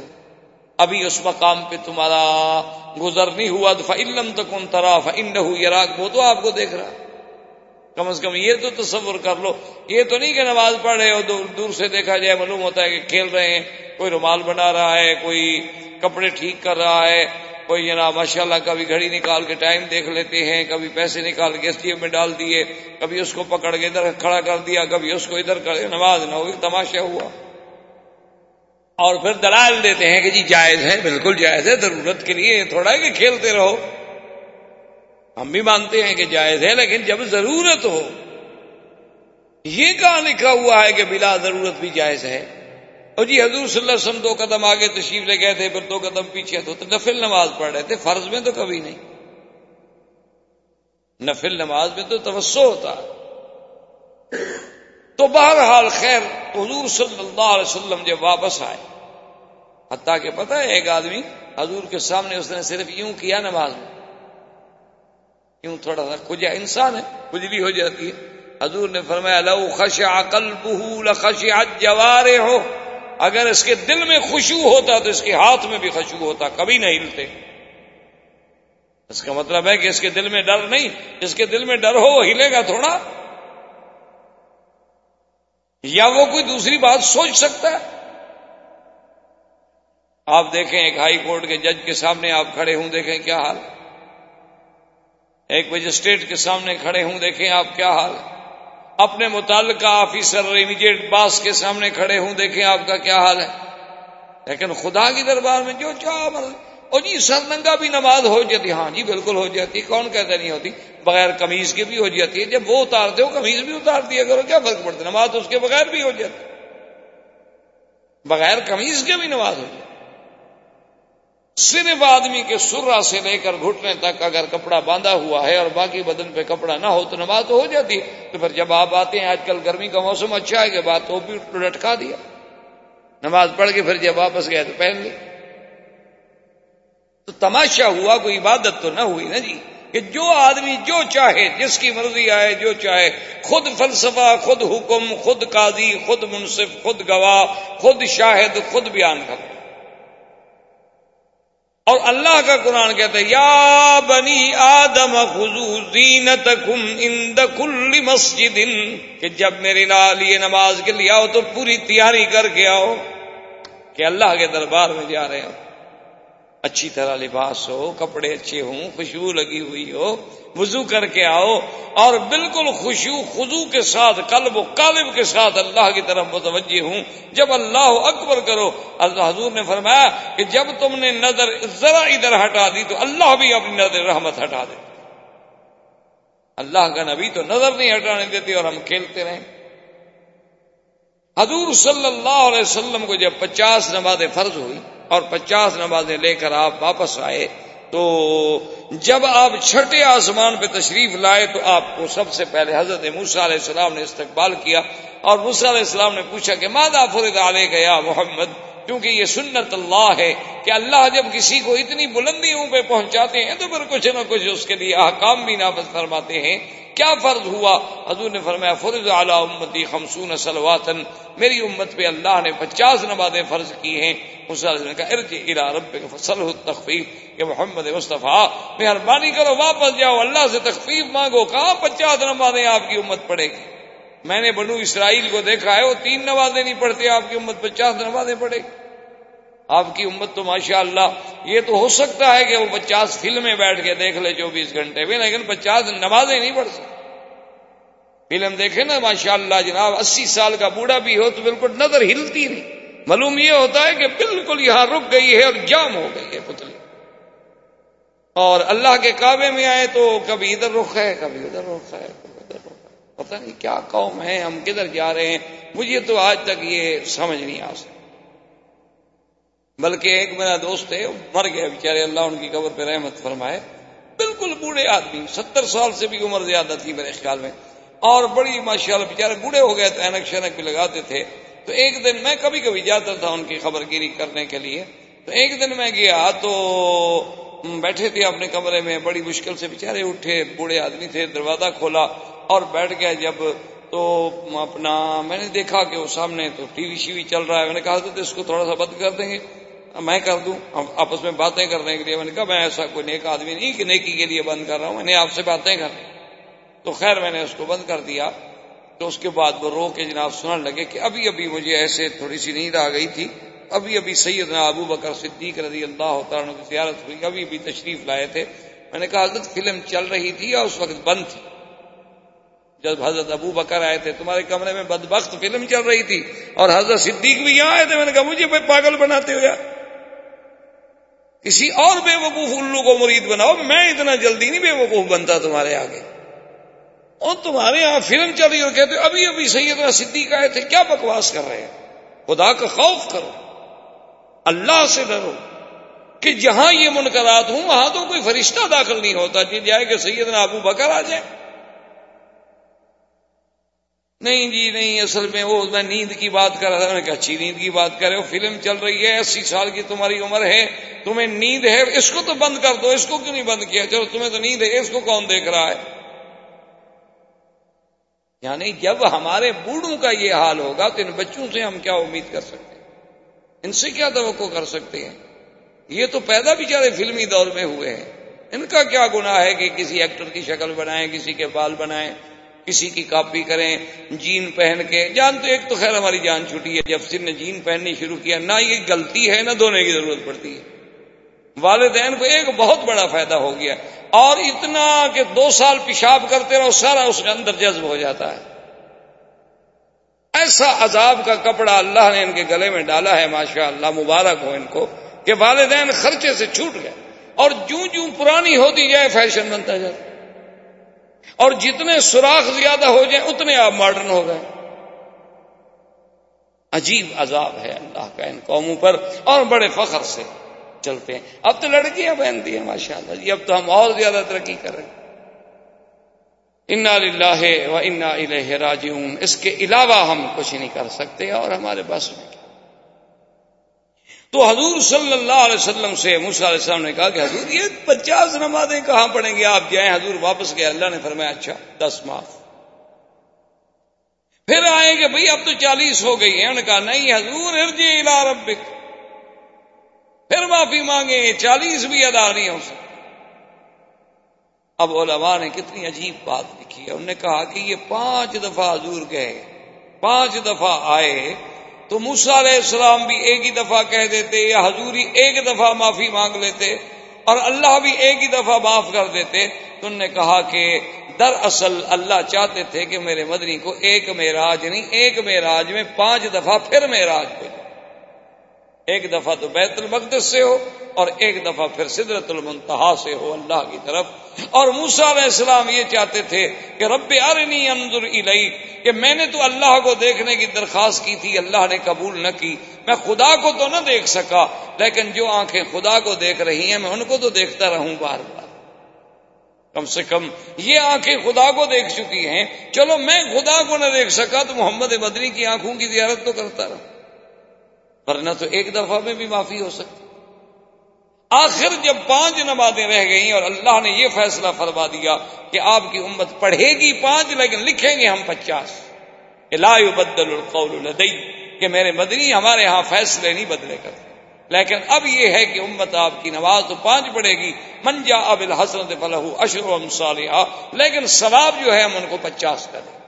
ابھی اس مقام پہ تمہارا گزر نہیں ہوا تو فعلم تو کن ترا فن وہ تو آپ کو دیکھ رہا۔ کم از کم یہ تو تصور کر لو۔ یہ تو نہیں کہ نماز پڑھ رہے ہو دور سے دیکھا جائے، معلوم ہوتا ہے کہ کھیل رہے ہیں، کوئی رومال بنا رہا ہے، کوئی کپڑے ٹھیک کر رہا ہے۔ کوئی جناب ماشاء اللہ کبھی گھڑی نکال کے ٹائم دیکھ لیتے ہیں، کبھی پیسے نکال کے اس میں ڈال دیے، کبھی اس کو پکڑ کے ادھر کھڑا کر دیا، کبھی اس کو ادھر کر نماز نہ ہوگی تماشا ہوا۔ اور پھر دلال دیتے ہیں کہ جی جائز ہے، بالکل جائز ہے، ضرورت کے لیے تھوڑا ہے کہ کھیلتے رہو۔ ہم بھی مانتے ہیں کہ جائز ہے، لیکن جب ضرورت ہو، یہ کہاں لکھا ہوا ہے کہ بلا ضرورت بھی جائز ہے؟ اور جی حضور صلی اللہ علیہ وسلم دو قدم آگے تشریف لے گئے تھے، پھر دو قدم پیچھے تو نفل نماز پڑھ رہے تھے، فرض میں تو کبھی نہیں۔ نفل نماز میں تو توسع ہوتا۔ تو بہرحال خیر، حضور صلی اللہ علیہ وسلم جب واپس آئے، حتیٰ کہ پتہ ہے، ایک آدمی حضور کے سامنے اس نے صرف یوں کیا نماز میں۔ یوں تھوڑا سا کچھ انسان ہے، کچھ بھی ہو جاتی ہے۔ حضور نے فرمایا، لو خشع قلبه لخشع جوارے ہو اگر اس کے دل میں خوشبو ہوتا تو اس کے ہاتھ میں بھی خوشبو ہوتا، کبھی نہیں ہلتے۔ اس کا مطلب ہے کہ اس کے دل میں ڈر نہیں، جس کے دل میں ڈر ہو وہ ہلے گا تھوڑا۔ یا وہ کوئی دوسری بات سوچ سکتا ہے۔ آپ دیکھیں ایک ہائی کورٹ کے جج کے سامنے آپ کھڑے ہوں، دیکھیں کیا حال۔ ایک مجسٹریٹ کے سامنے کھڑے ہوں، دیکھیں آپ کیا حال۔ ہے اپنے متعلقہ آفیسر امیڈیٹ باس کے سامنے کھڑے ہوں، دیکھیں آپ کا کیا حال ہے۔ لیکن خدا کی دربار میں جو چاہ مر اور جی سر ننگا بھی نماز ہو جاتی۔ ہاں جی بالکل ہو جاتی۔ کون کہتے نہیں ہوتی؟ بغیر کمیز کے بھی ہو جاتی ہے۔ جب وہ اتارتے ہو کمیز بھی اتار دیا کرو کیا فرق پڑتا ہے؟ نماز اس کے بغیر بھی ہو جاتی۔ بغیر کمیز کے بھی نماز ہو جاتی۔ صرف آدمی کے سرا سے لے کر گھٹنے تک اگر کپڑا باندھا ہوا ہے اور باقی بدن پہ کپڑا نہ ہو تو نماز تو ہو جاتی ہے۔ تو پھر جب آپ آتے ہیں، آج کل گرمی کا موسم اچھا ہے کہ بات تو بھی لٹکا دیا۔ نماز پڑھ کے پھر جب واپس گئے تو پہن لی۔ تو تماشا ہوا، کوئی عبادت تو نہ ہوئی نا جی۔ کہ جو آدمی جو چاہے، جس کی مرضی آئے، جو چاہے۔ خود فلسفہ، خود حکم، خود قاضی، خود منصف، خود گواہ، خود شاہد، خود بیان کرے اور اللہ کا قرآن کہتا ہے، یا بنی آدم زینت اند کل مسجد، کہ جب میرے لال یہ نماز کے لیے آؤ تو پوری تیاری کر کے آؤ، کہ اللہ کے دربار میں جا رہے ہو۔ اچھی طرح لباس ہو، کپڑے اچھے ہوں، خوشبو لگی ہوئی ہو وضو کر کے آؤ اور بالکل خوشبو خزو کے ساتھ، قلب و قالب کے ساتھ اللہ کی طرف متوجہ ہوں۔ جب اللہ اکبر کرو، اللہ حضور نے فرمایا کہ جب تم نے نظر ذرا ادھر ہٹا دی تو اللہ بھی اپنی نظر رحمت ہٹا دے۔ اللہ کا نبی تو نظر نہیں ہٹانے دیتے اور ہم کھیلتے رہیں۔ حضور صلی اللہ علیہ وسلم کو جب پچاس نمازیں فرض ہوئی اور پچاس نمازیں لے کر آپ واپس آئے تو جب آپ چھٹے آسمان پہ تشریف لائے تو آپ کو سب سے پہلے حضرت موسا علیہ السلام نے استقبال کیا اور موسا علیہ السلام نے پوچھا کہ مادہ فرد علیہ گیا محمد؟ کیونکہ یہ سنت اللہ ہے کہ اللہ جب کسی کو اتنی بلندیوں پہ پہنچاتے ہیں تو پھر کچھ نہ کچھ اس کے لیے احکام بھی نافذ فرماتے ہیں۔ کیا فرض ہوا؟ حضور نے فرمایا، فرض اعلی امتی خمسون سلواتن میری امت پہ اللہ نے پچاس نمازیں فرض کی ہیں۔ نے کہا ارج الا رب فصل تخفیف کہ محمد مصطفیٰ، مہربانی کرو، واپس جاؤ، اللہ سے تخفیف مانگو۔ کہاں پچاس نمازیں آپ کی امت پڑھے گی؟ میں نے بنو اسرائیل کو دیکھا ہے، وہ تین نمازیں نہیں پڑھتے، آپ کی امت پچاس نمازیں پڑھے۔ آپ کی امت تو ماشاء اللہ یہ تو ہو سکتا ہے کہ وہ پچاس فلمیں بیٹھ کے دیکھ لے چوبیس گھنٹے میں لیکن پچاس نمازیں نہیں پڑھ سکتے۔ فلم دیکھے نا ماشاء اللہ جناب، اسی سال کا بوڑھا بھی ہو تو بالکل نظر ہلتی نہیں۔ معلوم یہ ہوتا ہے کہ بالکل یہاں رک گئی ہے اور جام ہو گئی ہے پتلی۔ اور اللہ کے کعبے میں آئے تو کبھی ادھر رخ ہے، کبھی ادھر رخ ہے۔ پتہ نہیں کیا قوم ہے، ہم کدھر جا رہے ہیں، مجھے تو آج تک یہ سمجھ نہیں آ سکتا بلکہ ایک میرا دوست ہے مر گیا بیچارے، اللہ ان کی قبر پہ رحمت فرمائے۔ بالکل بوڑھے آدمی، ستر سال سے بھی عمر زیادہ تھی میرے خیال میں۔ اور بڑی ماشاء اللہ بےچارے بوڑھے ہو گئے تو اینک شینک بھی لگاتے تھے۔ تو ایک دن میں کبھی کبھی جاتا تھا ان کی خبر گیری کرنے کے لیے۔ تو ایک دن میں گیا تو بیٹھے تھے اپنے کمرے میں، بڑی مشکل سے بےچارے اٹھے، بوڑھے آدمی تھے، دروازہ کھولا۔ اور بیٹھ گیا جب تو اپنا میں نے دیکھا کہ وہ سامنے تو ٹی وی شی وی چل رہا ہے۔ میں نے کہا تو اس کو تھوڑا سا بند کر دیں گے۔ میں کر دوں۔ آپس میں باتیں کرنے کے لیے میں نے کہا، میں ایسا کوئی نیک آدمی نہیں کہ نیکی کے لیے بند کر رہا ہوں۔ میں نے آپ سے باتیں کر تو خیر، میں نے اس کو بند کر دیا۔ تو اس کے بعد وہ رو کے جناب سننے لگے کہ ابھی ابھی مجھے ایسے تھوڑی سی نیند آ گئی تھی۔ ابھی ابھی سیدنا ابو بکر صدیق رضی اللہ تعالیٰ کی زیارت ہوئی۔ ابھی ابھی تشریف لائے تھے۔ میں نے کہا، حضرت، فلم چل رہی تھی اور اس وقت بند تھی؟ جب حضرت ابو بکر آئے تھے، تمہارے کمرے میں بدبخت فلم چل رہی تھی اور حضرت صدیق بھی یہاں آئے تھے، میں نے کہا، مجھے پاگل بناتے ہو کسی اور بے وقوف الو کو مرید بناؤ، میں اتنا جلدی نہیں بے وقوف بنتا تمہارے آگے۔ اور تمہارے یہاں فلم چل رہی ہو کہتے ابھی ابھی سیدنا صدیق آئے تھے، کیا بکواس کر رہے ہیں؟ خدا کا خوف کرو، اللہ سے ڈرو کہ جہاں یہ منقرات ہوں، وہاں تو کوئی فرشتہ داخل نہیں ہوتا جی جائے کہ سیدنا ابو بکر آ جائے نہیں جی نہیں، اصل میں وہ میں نیند کی بات کر رہا تھا، میں نے کہا، اچھی نیند کی بات کر رہے ہو، فلم چل رہی ہے، اسی سال کی تمہاری عمر ہے، تمہیں نیند ہے، اس کو تو بند کر دو، اس کو کیوں نہیں بند کیا؟ چلو، تمہیں تو نیند ہے، اس کو کون دیکھ رہا ہے؟ یعنی جب ہمارے بوڑھوں کا یہ حال ہوگا تو ان بچوں سے ہم کیا امید کر سکتے ہیں؟ ان سے کیا توقع کر سکتے ہیں؟ یہ تو پیدا بیچارے فلمی دور میں ہوئے ہیں۔ ان کا کیا گناہ ہے کہ کسی ایکٹر کی شکل بنائیں، کسی کے بال بنائیں؟ کسی کی کاپی کریں، جین پہن کے۔ جان تو ایک تو خیر ہماری جان چھٹی ہے، جب سر نے جین پہننی شروع کیا، نہ یہ غلطی ہے، نہ دھونے کی ضرورت پڑتی ہے۔ والدین کو ایک بہت بڑا فائدہ ہو گیا، اور اتنا کہ دو سال پیشاب کرتے رہو، سارا اس کے اندر جذب ہو جاتا ہے۔ ایسا عذاب کا کپڑا اللہ نے ان کے گلے میں ڈالا ہے ماشاء اللہ مبارک ہو ان کو، کہ والدین خرچے سے چھوٹ گئے۔ اور جوں جوں پرانی ہوتی جائے، فیشن بنتا جائے اور جتنے سوراخ زیادہ ہو جائیں، اتنے آپ ماڈرن ہو گئے۔ عجیب عذاب ہے اللہ کا ان قوموں پر، اور بڑے فخر سے چلتے ہیں۔ اب تو لڑکیاں پہنتی ہیں ماشاء اللہ جی اب تو ہم اور زیادہ ترقی کر رہے ہیں۔ انا للہ و انا الہ راجعون۔ اس کے علاوہ ہم کچھ نہیں کر سکتے اور ہمارے بس میں۔ تو حضور صلی اللہ علیہ وسلم سے موسیٰ علیہ السلام نے کہا کہ حضور، یہ پچاس نمازیں کہاں پڑھیں گے؟ آپ جائیں حضور واپس گئے، اللہ نے فرمایا اچھا دس معاف۔ پھر آئے کہ بھئی اب تو چالیس ہو گئی ہیں۔ انہوں نے کہا، نہیں حضور ارجی الى ربک۔ پھر معافی مانگے، چالیس بھی ادا نہیں ہو سکتے اب علماء نے کتنی عجیب بات لکھی ہے۔ انہوں نے کہا کہ یہ پانچ دفعہ حضور گئے، پانچ دفعہ آئے۔ تو موسا علیہ السلام بھی ایک ہی دفعہ کہہ دیتے، یا حضوری ایک دفعہ معافی مانگ لیتے اور اللہ بھی ایک ہی دفعہ معاف کر دیتے۔ تو انہوں نے کہا کہ دراصل اللہ چاہتے تھے کہ میرے مدنی کو ایک معراج نہیں، ایک معراج میں پانچ دفعہ پھر معراج بھیجو ایک دفعہ تو بیت المقدس سے ہو اور ایک دفعہ پھر سدرت المنتہا سے ہو اللہ کی طرف۔ اور موسا علیہ السلام یہ چاہتے تھے کہ رب ارنی انظر الی کہ میں نے تو اللہ کو دیکھنے کی درخواست کی تھی، اللہ نے قبول نہ کی۔ میں خدا کو تو نہ دیکھ سکا، لیکن جو آنکھیں خدا کو دیکھ رہی ہیں، میں ان کو تو دیکھتا رہوں بار بار۔ کم سے کم یہ آنکھیں خدا کو دیکھ چکی ہیں۔ چلو میں خدا کو نہ دیکھ سکا تو محمد بدری کی آنکھوں کی زیارت تو کرتا رہوں۔ ورنہ تو ایک دفعہ میں بھی معافی ہو سکتی۔ آخر جب پانچ نمازیں رہ گئیں اور اللہ نے یہ فیصلہ فرما دیا کہ آپ کی امت پڑھے گی پانچ، لیکن لکھیں گے ہم پچاس۔ لا بدل القول لدی، کہ میرے مدنی ہمارے ہاں فیصلے نہیں بدلے کرتے۔ لیکن اب یہ ہے کہ امت آپ کی نماز تو پانچ پڑھے گی۔ منجا اب الحسن فلح اشر و لیکن ثواب جو ہے ہم ان کو پچاس کریں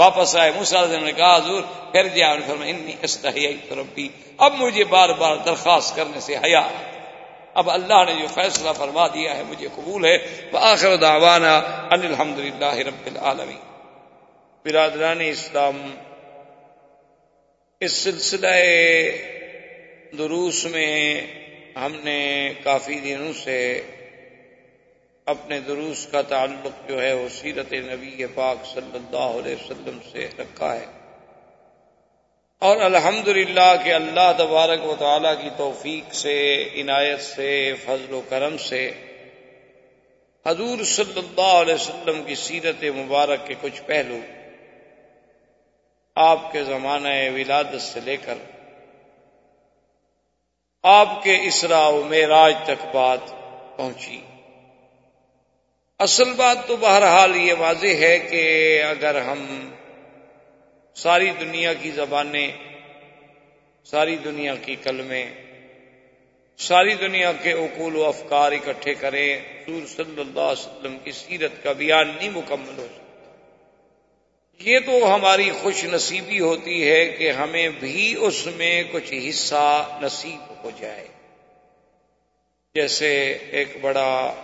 واپس آئے موسا نے کہا، حضور، پھر جا ربی۔ اب مجھے بار بار درخواست کرنے سے حیا۔ اب اللہ نے جو فیصلہ فرما دیا ہے، مجھے قبول ہے۔ آخر دعوانا ان الحمد للہ رب العالمی برادران اسلام، اس سلسلہ دروس میں ہم نے کافی دنوں سے اپنے دروس کا تعلق جو ہے وہ سیرت نبی پاک صلی اللہ علیہ وسلم سے رکھا ہے۔ اور الحمد للہ کہ اللہ تبارک و تعالیٰ کی توفیق سے، عنایت سے، فضل و کرم سے حضور صلی اللہ علیہ وسلم کی سیرت مبارک کے کچھ پہلو آپ کے زمانہ ولادت سے لے کر آپ کے اسرا و معراج تک بات پہنچی۔ اصل بات تو بہرحال یہ واضح ہے کہ اگر ہم ساری دنیا کی زبانیں، ساری دنیا کی کلمیں، ساری دنیا کے اقول و افکار اکٹھے کریں سور صلی اللہ علیہ وسلم کی سیرت کا بیان نہیں مکمل ہو سکتا۔ یہ تو ہماری خوش نصیبی ہوتی ہے کہ ہمیں بھی اس میں کچھ حصہ نصیب ہو جائے۔ جیسے ایک بڑا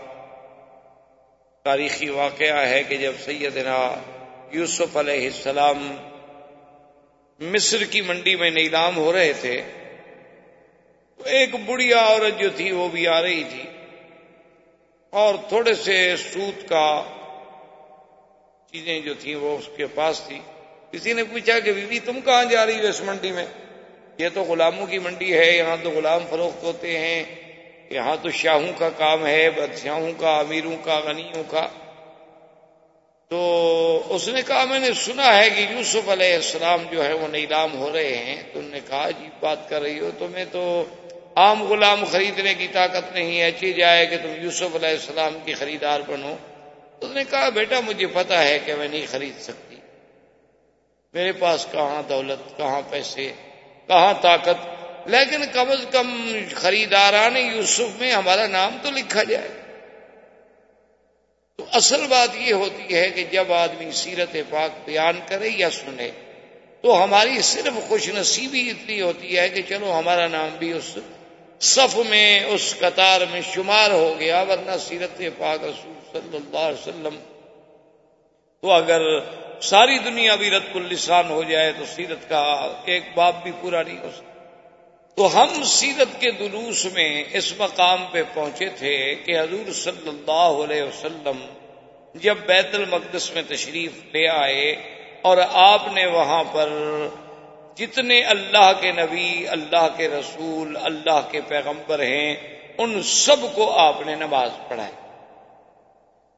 تاریخی واقعہ ہے کہ جب سیدنا یوسف علیہ السلام مصر کی منڈی میں نیلام ہو رہے تھے، تو ایک بڑھیا عورت جو تھی وہ بھی آ رہی تھی اور تھوڑے سے سوت کا چیزیں جو تھیں وہ اس کے پاس تھی۔ کسی نے پوچھا کہ بیوی تم کہاں جا رہی ہو اس منڈی میں؟ یہ تو غلاموں کی منڈی ہے، یہاں تو غلام فروخت ہوتے ہیں۔ یہاں تو شاہوں کا کام ہے بدشاہوں کا، امیروں کا، غنیوں کا۔ تو اس نے کہا، میں نے سنا ہے کہ یوسف علیہ السلام جو ہے وہ نیلام ہو رہے ہیں۔ تو انہوں نے کہا جی بات کر رہی ہو تمہیں تو عام غلام خریدنے کی طاقت نہیں ہے۔ اچھی جائے کہ تم یوسف علیہ السلام کی خریدار بنو۔ اس نے کہا، بیٹا، مجھے پتا ہے کہ میں نہیں خرید سکتی۔ میرے پاس کہاں دولت، کہاں پیسے، کہاں طاقت؟ لیکن کم از کم خریداران یوسف میں ہمارا نام تو لکھا جائے۔ تو اصل بات یہ ہوتی ہے کہ جب آدمی سیرت پاک بیان کرے یا سنے، تو ہماری صرف خوش نصیبی اتنی ہوتی ہے کہ چلو ہمارا نام بھی اس صف میں، اس قطار میں شمار ہو گیا، ورنہ سیرت پاک رسول صلی اللہ علیہ وسلم تو اگر ساری دنیا بھی رت السان ہو جائے تو سیرت کا ایک باپ بھی پورا نہیں ہو سکتا۔ تو ہم سیرت کے دلوس میں اس مقام پہ پہنچے تھے کہ حضور صلی اللہ علیہ وسلم جب بیت المقدس میں تشریف لے آئے اور آپ نے وہاں پر جتنے اللہ کے نبی، اللہ کے رسول، اللہ کے پیغمبر ہیں، ان سب کو آپ نے نماز پڑھائی۔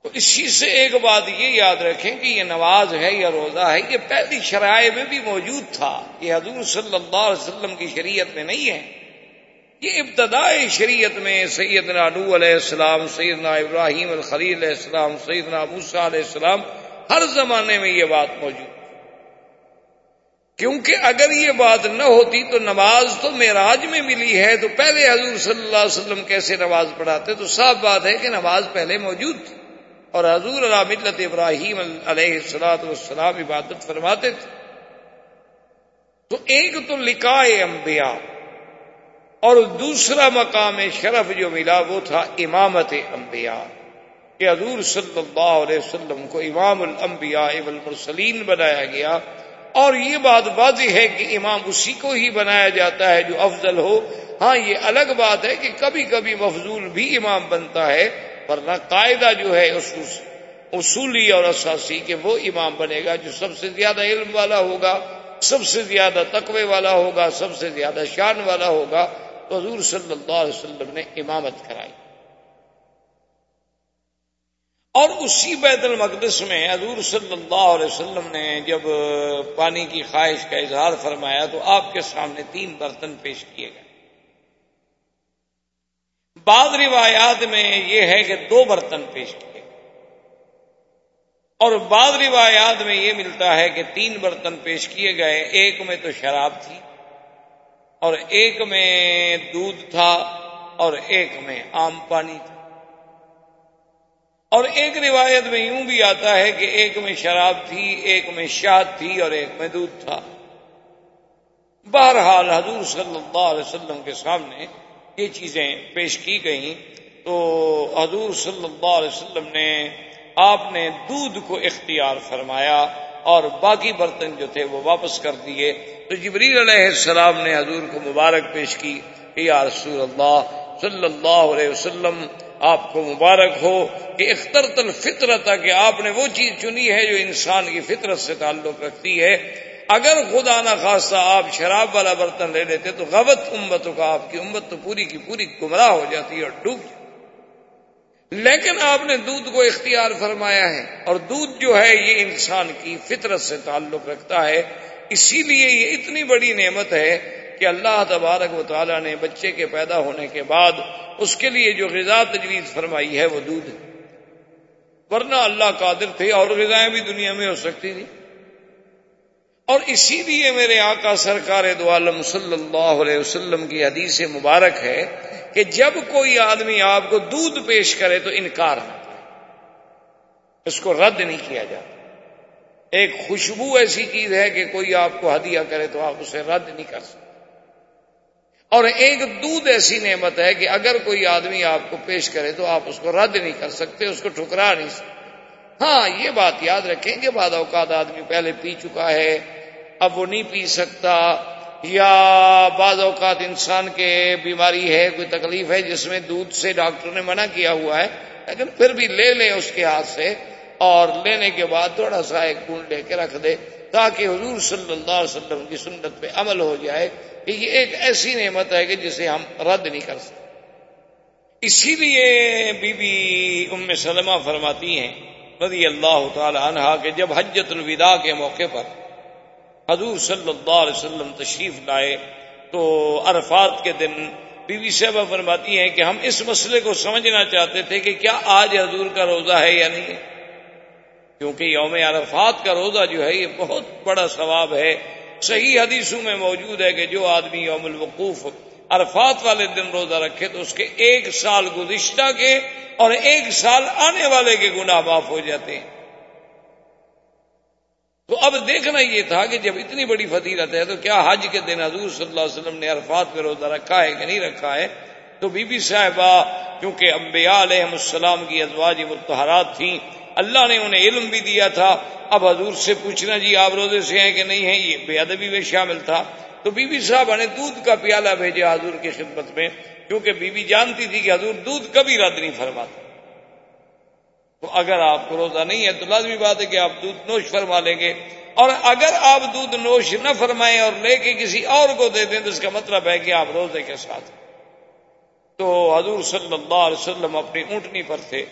تو اسی سے ایک بات یہ یاد رکھیں کہ یہ نماز ہے یا روزہ ہے، یہ پہلی شرائع میں بھی موجود تھا۔ یہ حضور صلی اللہ علیہ وسلم کی شریعت میں نہیں ہے۔ یہ ابتدائی شریعت میں سیدنا نو علیہ السلام، سیدنا ابراہیم الخلیل علیہ السلام، سیدنا موسا علیہ السلام، ہر زمانے میں یہ بات موجود کیونکہ اگر یہ بات نہ ہوتی تو نماز تو معراج میں ملی ہے، تو پہلے حضور صلی اللہ علیہ وسلم کیسے نماز پڑھاتے؟ تو صاف بات ہے کہ نماز پہلے موجود تھی۔ اور حضور علیہ ملت ابراہیم علیہ السلاط والسلام عبادت فرماتے تھے۔ تو ایک تو لکھائے انبیاء اور دوسرا مقام شرف جو ملا وہ تھا امامت انبیاء۔ کہ حضور صلی اللہ علیہ وسلم کو امام الانبیاء والمرسلین بنایا گیا۔ اور یہ بات واضح ہے کہ امام اسی کو ہی بنایا جاتا ہے جو افضل ہو۔ ہاں یہ الگ بات ہے کہ کبھی کبھی مفضول بھی امام بنتا ہے۔ ورنہ قاعدہ جو ہے اس اصولی اور اساسی کہ وہ امام بنے گا جو سب سے زیادہ علم والا ہوگا، سب سے زیادہ تقوی والا ہوگا، سب سے زیادہ شان والا ہوگا۔ تو حضور صلی اللہ علیہ وسلم نے امامت کرائی۔ اور اسی بیت المقدس میں حضور صلی اللہ علیہ وسلم نے جب پانی کی خواہش کا اظہار فرمایا تو آپ کے سامنے تین برتن پیش کیے گئے۔ بعض روایات میں یہ ہے کہ دو برتن پیش کیے اور بعض روایات میں یہ ملتا ہے کہ تین برتن پیش کیے گئے۔ ایک میں تو شراب تھی، اور ایک میں دودھ تھا، اور ایک میں عام پانی تھا۔ اور ایک روایت میں یوں بھی آتا ہے کہ ایک میں شراب تھی، ایک میں شاد تھی، اور ایک میں دودھ تھا۔ بہرحال حضور صلی اللہ علیہ وسلم کے سامنے یہ چیزیں پیش کی گئیں۔ تو حضور صلی اللہ علیہ وسلم نے آپ نے دودھ کو اختیار فرمایا اور باقی برتن جو تھے وہ واپس کر دیے۔ تو جبریل علیہ السلام نے حضور کو مبارک پیش کی کہ یا رسول اللہ صلی اللہ علیہ وسلم، آپ کو مبارک ہو کہ اخترت الفطرت کہ آپ نے وہ چیز چنی ہے جو انسان کی فطرت سے تعلق رکھتی ہے۔ اگر خدا نہ خاصہ آپ شراب والا برتن لے لیتے تو غبت امتوں کا آپ کی امت تو پوری کی پوری گمراہ ہو جاتی اور ڈوب لیکن آپ نے دودھ کو اختیار فرمایا ہے اور دودھ جو ہے یہ انسان کی فطرت سے تعلق رکھتا ہے۔ اسی لیے یہ اتنی بڑی نعمت ہے کہ اللہ تبارک و تعالیٰ نے بچے کے پیدا ہونے کے بعد اس کے لیے جو غذا تجویز فرمائی ہے وہ دودھ ہے۔ ورنہ اللہ قادر تھے اور غذائیں بھی دنیا میں ہو سکتی تھی اور اسی لیے میرے آقا سرکار دو عالم صلی اللہ علیہ وسلم کی حدیث مبارک ہے کہ جب کوئی آدمی آپ کو دودھ پیش کرے تو انکار نہ کرے۔ اس کو رد نہیں کیا جاتا۔ ایک خوشبو ایسی چیز ہے کہ کوئی آپ کو ہدیہ کرے تو آپ اسے رد نہیں کر سکتے۔ اور ایک دودھ ایسی نعمت ہے کہ اگر کوئی آدمی آپ کو پیش کرے تو آپ اس کو رد نہیں کر سکتے، اس کو ٹھکرا نہیں سکتے۔ ہاں یہ بات یاد رکھیں کہ بعد اوقات آدمی پہلے پی چکا ہے اب وہ نہیں پی سکتا یا بعض اوقات انسان کے بیماری ہے، کوئی تکلیف ہے، جس میں دودھ سے ڈاکٹر نے منع کیا ہوا ہے، لیکن پھر بھی لے لے اس کے ہاتھ سے اور لینے کے بعد تھوڑا سا ایک گنڈ لے کے رکھ دے تاکہ حضور صلی اللہ علیہ وسلم کی سنت پہ عمل ہو جائے کہ یہ ایک ایسی نعمت ہے کہ جسے ہم رد نہیں کر سکتے۔ اسی لیے بی بی ام سلمہ فرماتی ہیں رضی اللہ تعالی عنہ کہ جب حجت الوداع کے موقع پر حضور صلی اللہ علیہ وسلم تشریف لائے تو عرفات کے دن بی بی صاحبہ فرماتی ہیں کہ ہم اس مسئلے کو سمجھنا چاہتے تھے کہ کیا آج حضور کا روزہ ہے یا نہیں کیونکہ یوم عرفات کا روزہ جو ہے یہ بہت بڑا ثواب ہے۔ صحیح حدیثوں میں موجود ہے کہ جو آدمی یوم الوقوف عرفات والے دن روزہ رکھے تو اس کے ایک سال گزشتہ کے اور ایک سال آنے والے کے گناہ معاف ہو جاتے ہیں۔ تو اب دیکھنا یہ تھا کہ جب اتنی بڑی فضیلت ہے تو کیا حج کے دن حضور صلی اللہ علیہ وسلم نے عرفات پہ روزہ رکھا ہے کہ نہیں رکھا ہے؟ تو بی بی صاحبہ، کیونکہ انبیاء علیہ السلام کی ازواج متحرات تھیں، اللہ نے انہیں علم بھی دیا تھا۔ اب حضور سے پوچھنا جی آپ روزے سے ہیں کہ نہیں ہیں؟ یہ بے ادبی میں شامل تھا۔ تو بی بی صاحب نے دودھ کا پیالہ بھیجا حضور کی خدمت میں، کیونکہ بی بی جانتی تھی کہ حضور دودھ کبھی رد نہیں فرماتا۔ تو اگر آپ کو روزہ نہیں ہے تو لازمی بات ہے کہ آپ دودھ نوش فرما لیں گے۔ اور اگر آپ دودھ نوش نہ فرمائیں اور لے کے کسی اور کو دے دیں تو اس کا مطلب ہے کہ آپ روزے کے ساتھ تو حضور صلی اللہ علیہ وسلم اپنی اونٹنی پر تھے۔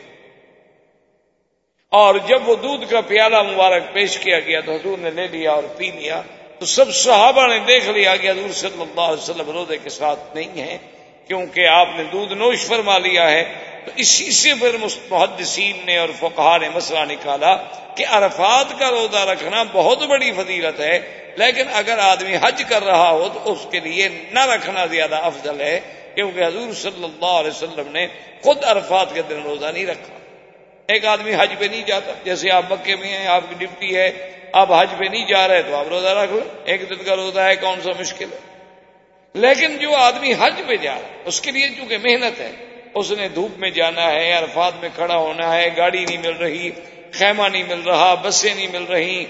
اور جب وہ دودھ کا پیالہ مبارک پیش کیا گیا تو حضور نے لے لیا اور پی لیا۔ تو سب صحابہ نے دیکھ لیا کہ حضور صلی اللہ علیہ وسلم روزے کے ساتھ نہیں ہے کیونکہ آپ نے دودھ نوش فرما لیا ہے۔ تو اسی سے پھر محدثین نے اور فقہ نے مسئلہ نکالا کہ عرفات کا روزہ رکھنا بہت بڑی فضیلت ہے، لیکن اگر آدمی حج کر رہا ہو تو اس کے لیے نہ رکھنا زیادہ افضل ہے، کیونکہ حضور صلی اللہ علیہ وسلم نے خود عرفات کے دن روزہ نہیں رکھا۔ ایک آدمی حج پہ نہیں جاتا، جیسے آپ مکے میں ہیں، آپ کی ڈپٹی ہے، آپ حج پہ نہیں جا رہے تو آپ روزہ رکھ لو ایک دن کا روزہ ہے، کون سا مشکل ہے؟ لیکن جو آدمی حج پہ جا رہا ہے، اس کے لیے چونکہ محنت ہے اس نے دھوپ میں جانا ہے، عرفات میں کھڑا ہونا ہے، گاڑی نہیں مل رہی، خیمہ نہیں مل رہا، بسیں نہیں مل رہی،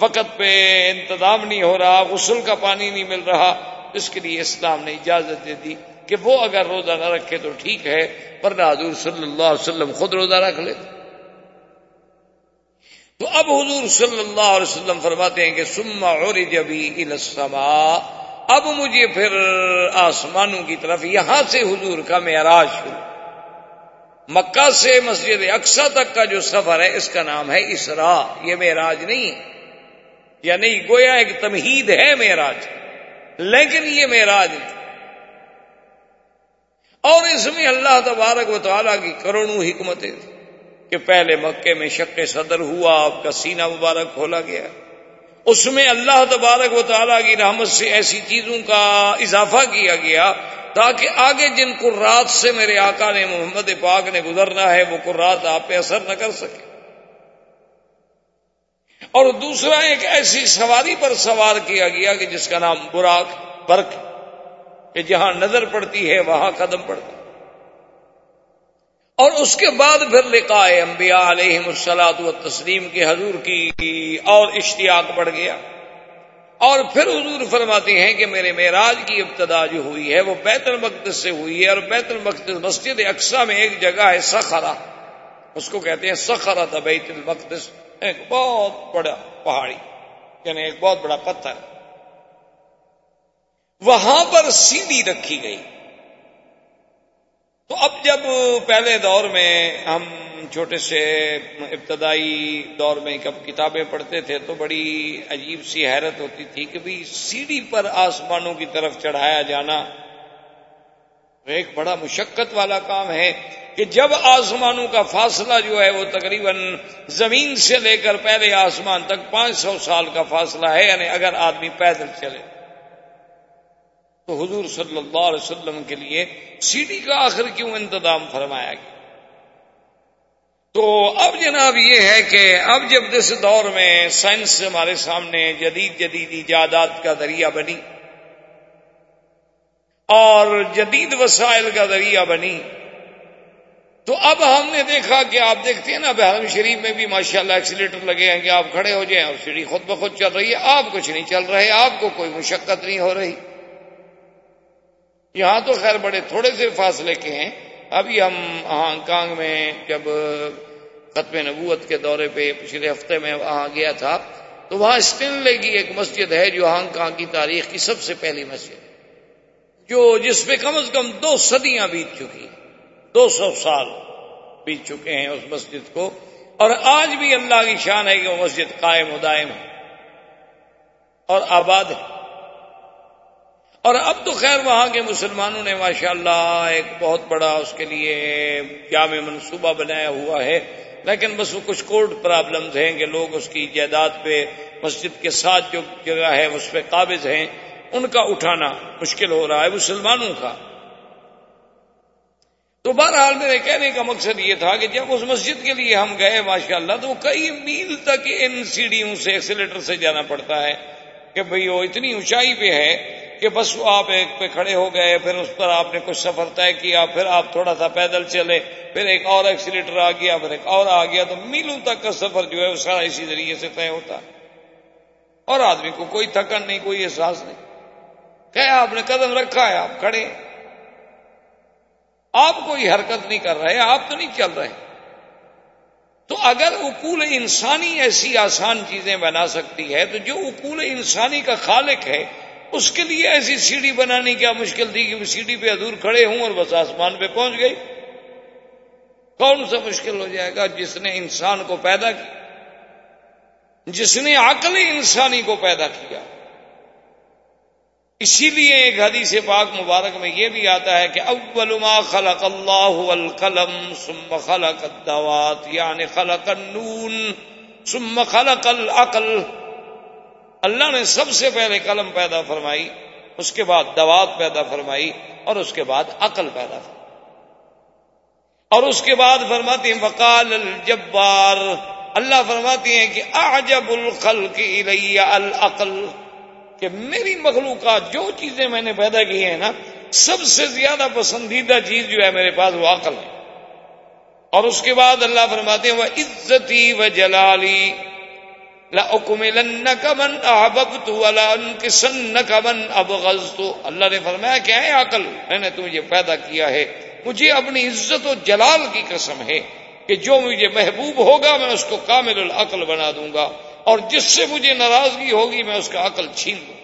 وقت پہ انتظام نہیں ہو رہا، غسل کا پانی نہیں مل رہا۔ اس کے لیے اسلام نے اجازت دے دی کہ وہ اگر روزہ نہ رکھے تو ٹھیک ہے، ورنہ حضور صلی اللہ علیہ وسلم خود روزہ رکھ لے۔ تو اب حضور صلی اللہ علیہ وسلم فرماتے ہیں کہ سما اور جبھی اب مجھے پھر آسمانوں کی طرف یہاں سے حضور کا معراج شروع۔ مکہ سے مسجد اقسا تک کا جو سفر ہے، اس کا نام ہے اسرا یہ معراج نہیں یا نہیں، گویا ایک تمہید ہے معراج۔ لیکن یہ معراج نہیں اور اس میں اللہ تبارک و تعالیٰ کی کروڑوں حکمتیں کہ پہلے مکے میں شک صدر ہوا آپ کا سینہ مبارک کھولا گیا۔ اس میں اللہ تبارک و تعالیٰ کی رحمت سے ایسی چیزوں کا اضافہ کیا گیا تاکہ آگے جن قرات سے میرے آقا نے محمد پاک نے گزرنا ہے، وہ قرات آپ پہ اثر نہ کر سکے۔ اور دوسرا ایک ایسی سواری پر سوار کیا گیا کہ جس کا نام براق برق کہ جہاں نظر پڑتی ہے، وہاں قدم پڑتا اور اس کے بعد پھر لقاء انبیاء علیہ السلاط و تسلیم کے حضور کی اور اشتیاق بڑھ گیا۔ اور پھر حضور فرماتے ہیں کہ میرے معراج کی ابتدا جو ہوئی ہے وہ بیت المقدس سے ہوئی ہے اور بیت المقدس مسجد اقسا میں ایک جگہ ہے سخرا اس کو کہتے ہیں سخرا تھا بیت المقدس۔ ایک بہت بڑا پہاڑی یعنی ایک بہت بڑا پتھر۔ وہاں پر سیڑھی رکھی گئی۔ تو اب جب پہلے دور میں ہم چھوٹے سے ابتدائی دور میں کب کتابیں پڑھتے تھے تو بڑی عجیب سی حیرت ہوتی تھی کہ بھی سیڑھی پر آسمانوں کی طرف چڑھایا جانا ایک بڑا مشقت والا کام ہے کہ جب آسمانوں کا فاصلہ جو ہے وہ تقریباً زمین سے لے کر پہلے آسمان تک پانچ سو سال کا فاصلہ ہے یعنی اگر آدمی پیدل چلے۔ تو حضور صلی اللہ علیہ وسلم کے لیے سیڑھی کا آخر کیوں انتظام فرمایا گیا؟ تو اب جناب یہ ہے کہ اب جب اس دور میں سائنس ہمارے سامنے جدید جدید ایجادات کا ذریعہ بنی اور جدید وسائل کا ذریعہ بنی، تو اب ہم نے دیکھا کہ آپ دیکھتے ہیں نا، بحرم شریف میں بھی ماشاءاللہ ایکسیلیٹر لگے ہیں کہ آپ کھڑے ہو جائیں اور سیڑھی خود بخود چل رہی ہے، آپ کچھ نہیں چل رہے، آپ کو کوئی مشقت نہیں ہو رہی۔ یہاں تو خیر بڑے تھوڑے سے فاصلے کے ہیں۔ ابھی ہم ہانگ کانگ میں جب ختم نبوت کے دورے پہ پچھلے ہفتے میں وہاں گیا تھا، تو وہاں اسٹینلے کی ایک مسجد ہے جو ہانگ کانگ کی تاریخ کی سب سے پہلی مسجد جو جس پہ کم از کم دو صدیاں بیت چکی ہیں۔ دو سو سال بیت چکے ہیں اس مسجد کو۔ اور آج بھی اللہ کی شان ہے کہ وہ مسجد قائم و دائم ہے۔ اور آباد ہے۔ اور اب تو خیر وہاں کے مسلمانوں نے ماشاءاللہ ایک بہت بڑا اس کے لیے جامع منصوبہ بنایا ہوا ہے، لیکن بس وہ کچھ کورٹ پرابلمز ہیں کہ لوگ اس کی جائیداد پہ مسجد کے ساتھ جو جگہ ہے اس پہ قابض ہیں، ان کا اٹھانا مشکل ہو رہا ہے، مسلمانوں کا۔ تو بہرحال میرے کہنے کا مقصد یہ تھا کہ جب اس مسجد کے لیے ہم گئے ماشاءاللہ، تو کئی میل تک ان سیڑھیوں سے، ایکسیلیٹر سے جانا پڑتا ہے کہ بھئی وہ اتنی اونچائی پہ ہے کہ بس آپ ایک پہ کھڑے ہو گئے، پھر اس پر آپ نے کچھ سفر طے کیا، پھر آپ تھوڑا سا پیدل چلے، پھر ایک اور ایکسیلیٹر آ گیا، پھر ایک اور آ گیا، تو میلوں تک کا سفر جو ہے وہ سارا اسی ذریعے سے طے ہوتا اور آدمی کو کوئی تھکن نہیں، کوئی احساس نہیں۔ کہ آپ نے قدم رکھا ہے، آپ کھڑے آپ کوئی حرکت نہیں کر رہے، آپ تو نہیں چل رہے۔ تو اگر اکول انسانی ایسی آسان چیزیں بنا سکتی ہے، تو جو اکول انسانی کا خالق ہے اس کے لیے ایسی سیڑھی بنانی کیا مشکل تھی کہ وہ سیڑھی پہ ادور کھڑے ہوں اور بس آسمان پہ پہنچ گئی۔ کون سا مشکل ہو جائے گا جس نے انسان کو پیدا کیا جس نے عقل انسانی کو پیدا کیا۔ اسی لیے ایک حدیث پاک مبارک میں یہ بھی آتا ہے کہ اول ما خلق اللہ القلم ثم خلق الدوات یعنی خلق النون ثم خلق العقل۔ اللہ نے سب سے پہلے قلم پیدا فرمائی، اس کے بعد دوات پیدا فرمائی، اور اس کے بعد عقل پیدا فرمائی۔ اور اس کے بعد فرماتی ہیں، وقال الجبار۔ اللہ فرماتی ہیں کہ، اعجب الخلق الی العقل۔ کہ میری مخلوقات جو چیزیں میں نے پیدا کی ہیں نا، سب سے زیادہ پسندیدہ چیز جو ہے میرے پاس وہ عقل ہے۔ اور اس کے بعد اللہ فرماتے ہیں وہ عزتی و جلالی من احببت ولا انکسنک من ابغضت اللہ نے فرمایا، کیا ہے عقل؟ میں نے تمہیں پیدا کیا ہے۔ مجھے اپنی عزت و جلال کی قسم ہے کہ جو مجھے محبوب ہوگا، میں اس کو کامل العقل بنا دوں گا۔ اور جس سے مجھے ناراضگی ہوگی، میں اس کا عقل چھین دوں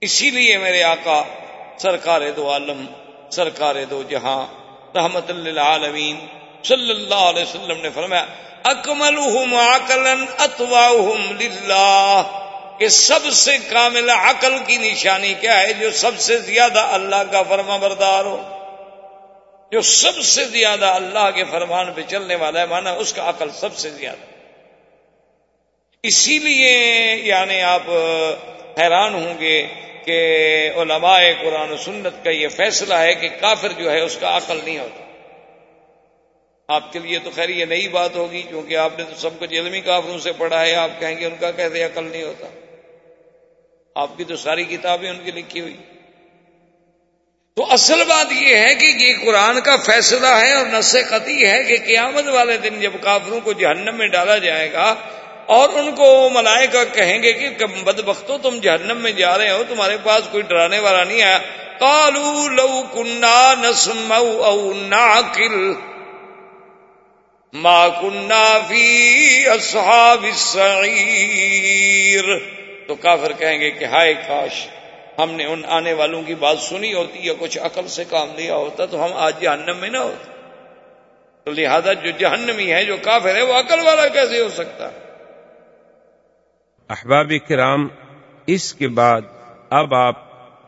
اسی لیے میرے آقا، سرکار دو عالم، سرکار دو جہاں، رحمت اللہ عالمین صلی اللہ علیہ وسلم نے فرمایا اکمل عقلن اتوا للہ۔ کہ سب سے کامل عقل کی نشانی کیا ہے؟ جو سب سے زیادہ اللہ کا فرما بردار ہو۔ جو سب سے زیادہ اللہ کے فرمان پہ چلنے والا ہے مانا اس کا عقل سب سے زیادہ۔ اسی لیے یعنی آپ حیران ہوں گے کہ علماء قرآن و سنت کا یہ فیصلہ ہے کہ کافر جو ہے، اس کا عقل نہیں ہوتا۔ آپ کے لیے تو خیر یہ نئی بات ہوگی، کیونکہ آپ نے تو سب کچھ علمی کافروں سے پڑھا ہے، آپ کہیں گے ان کا کیسے عقل نہیں ہوتا؟ آپ کی تو ساری کتابیں ان کی لکھی ہوئی۔ تو اصل بات یہ ہے کہ یہ قرآن کا فیصلہ ہے اور نس قطعی ہے کہ قیامت والے دن جب کافروں کو جہنم میں ڈالا جائے گا اور ان کو ملائکہ کہیں گے کہ بد بختوں تم جہنم میں جا رہے ہو، تمہارے پاس کوئی ڈرانے والا نہیں آیا۔ کالو لو کنڈا نسم او ناکل ما کننا فی اصحاب السعیر تو کافر کہیں گے کہ ہائے کاش، ہم نے ان آنے والوں کی بات سنی ہوتی یا کچھ عقل سے کام لیا ہوتا تو ہم آج جہنم میں نہ ہوتے۔ تو لہذا جو جہنمی ہے جو کافر ہے وہ عقل والا کیسے ہو سکتا؟ احباب کرام، اس کے بعد اب آپ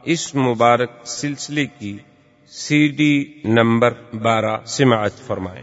اس مبارک سلسلے کی سی ڈی نمبر بارہ سماعت فرمائیں۔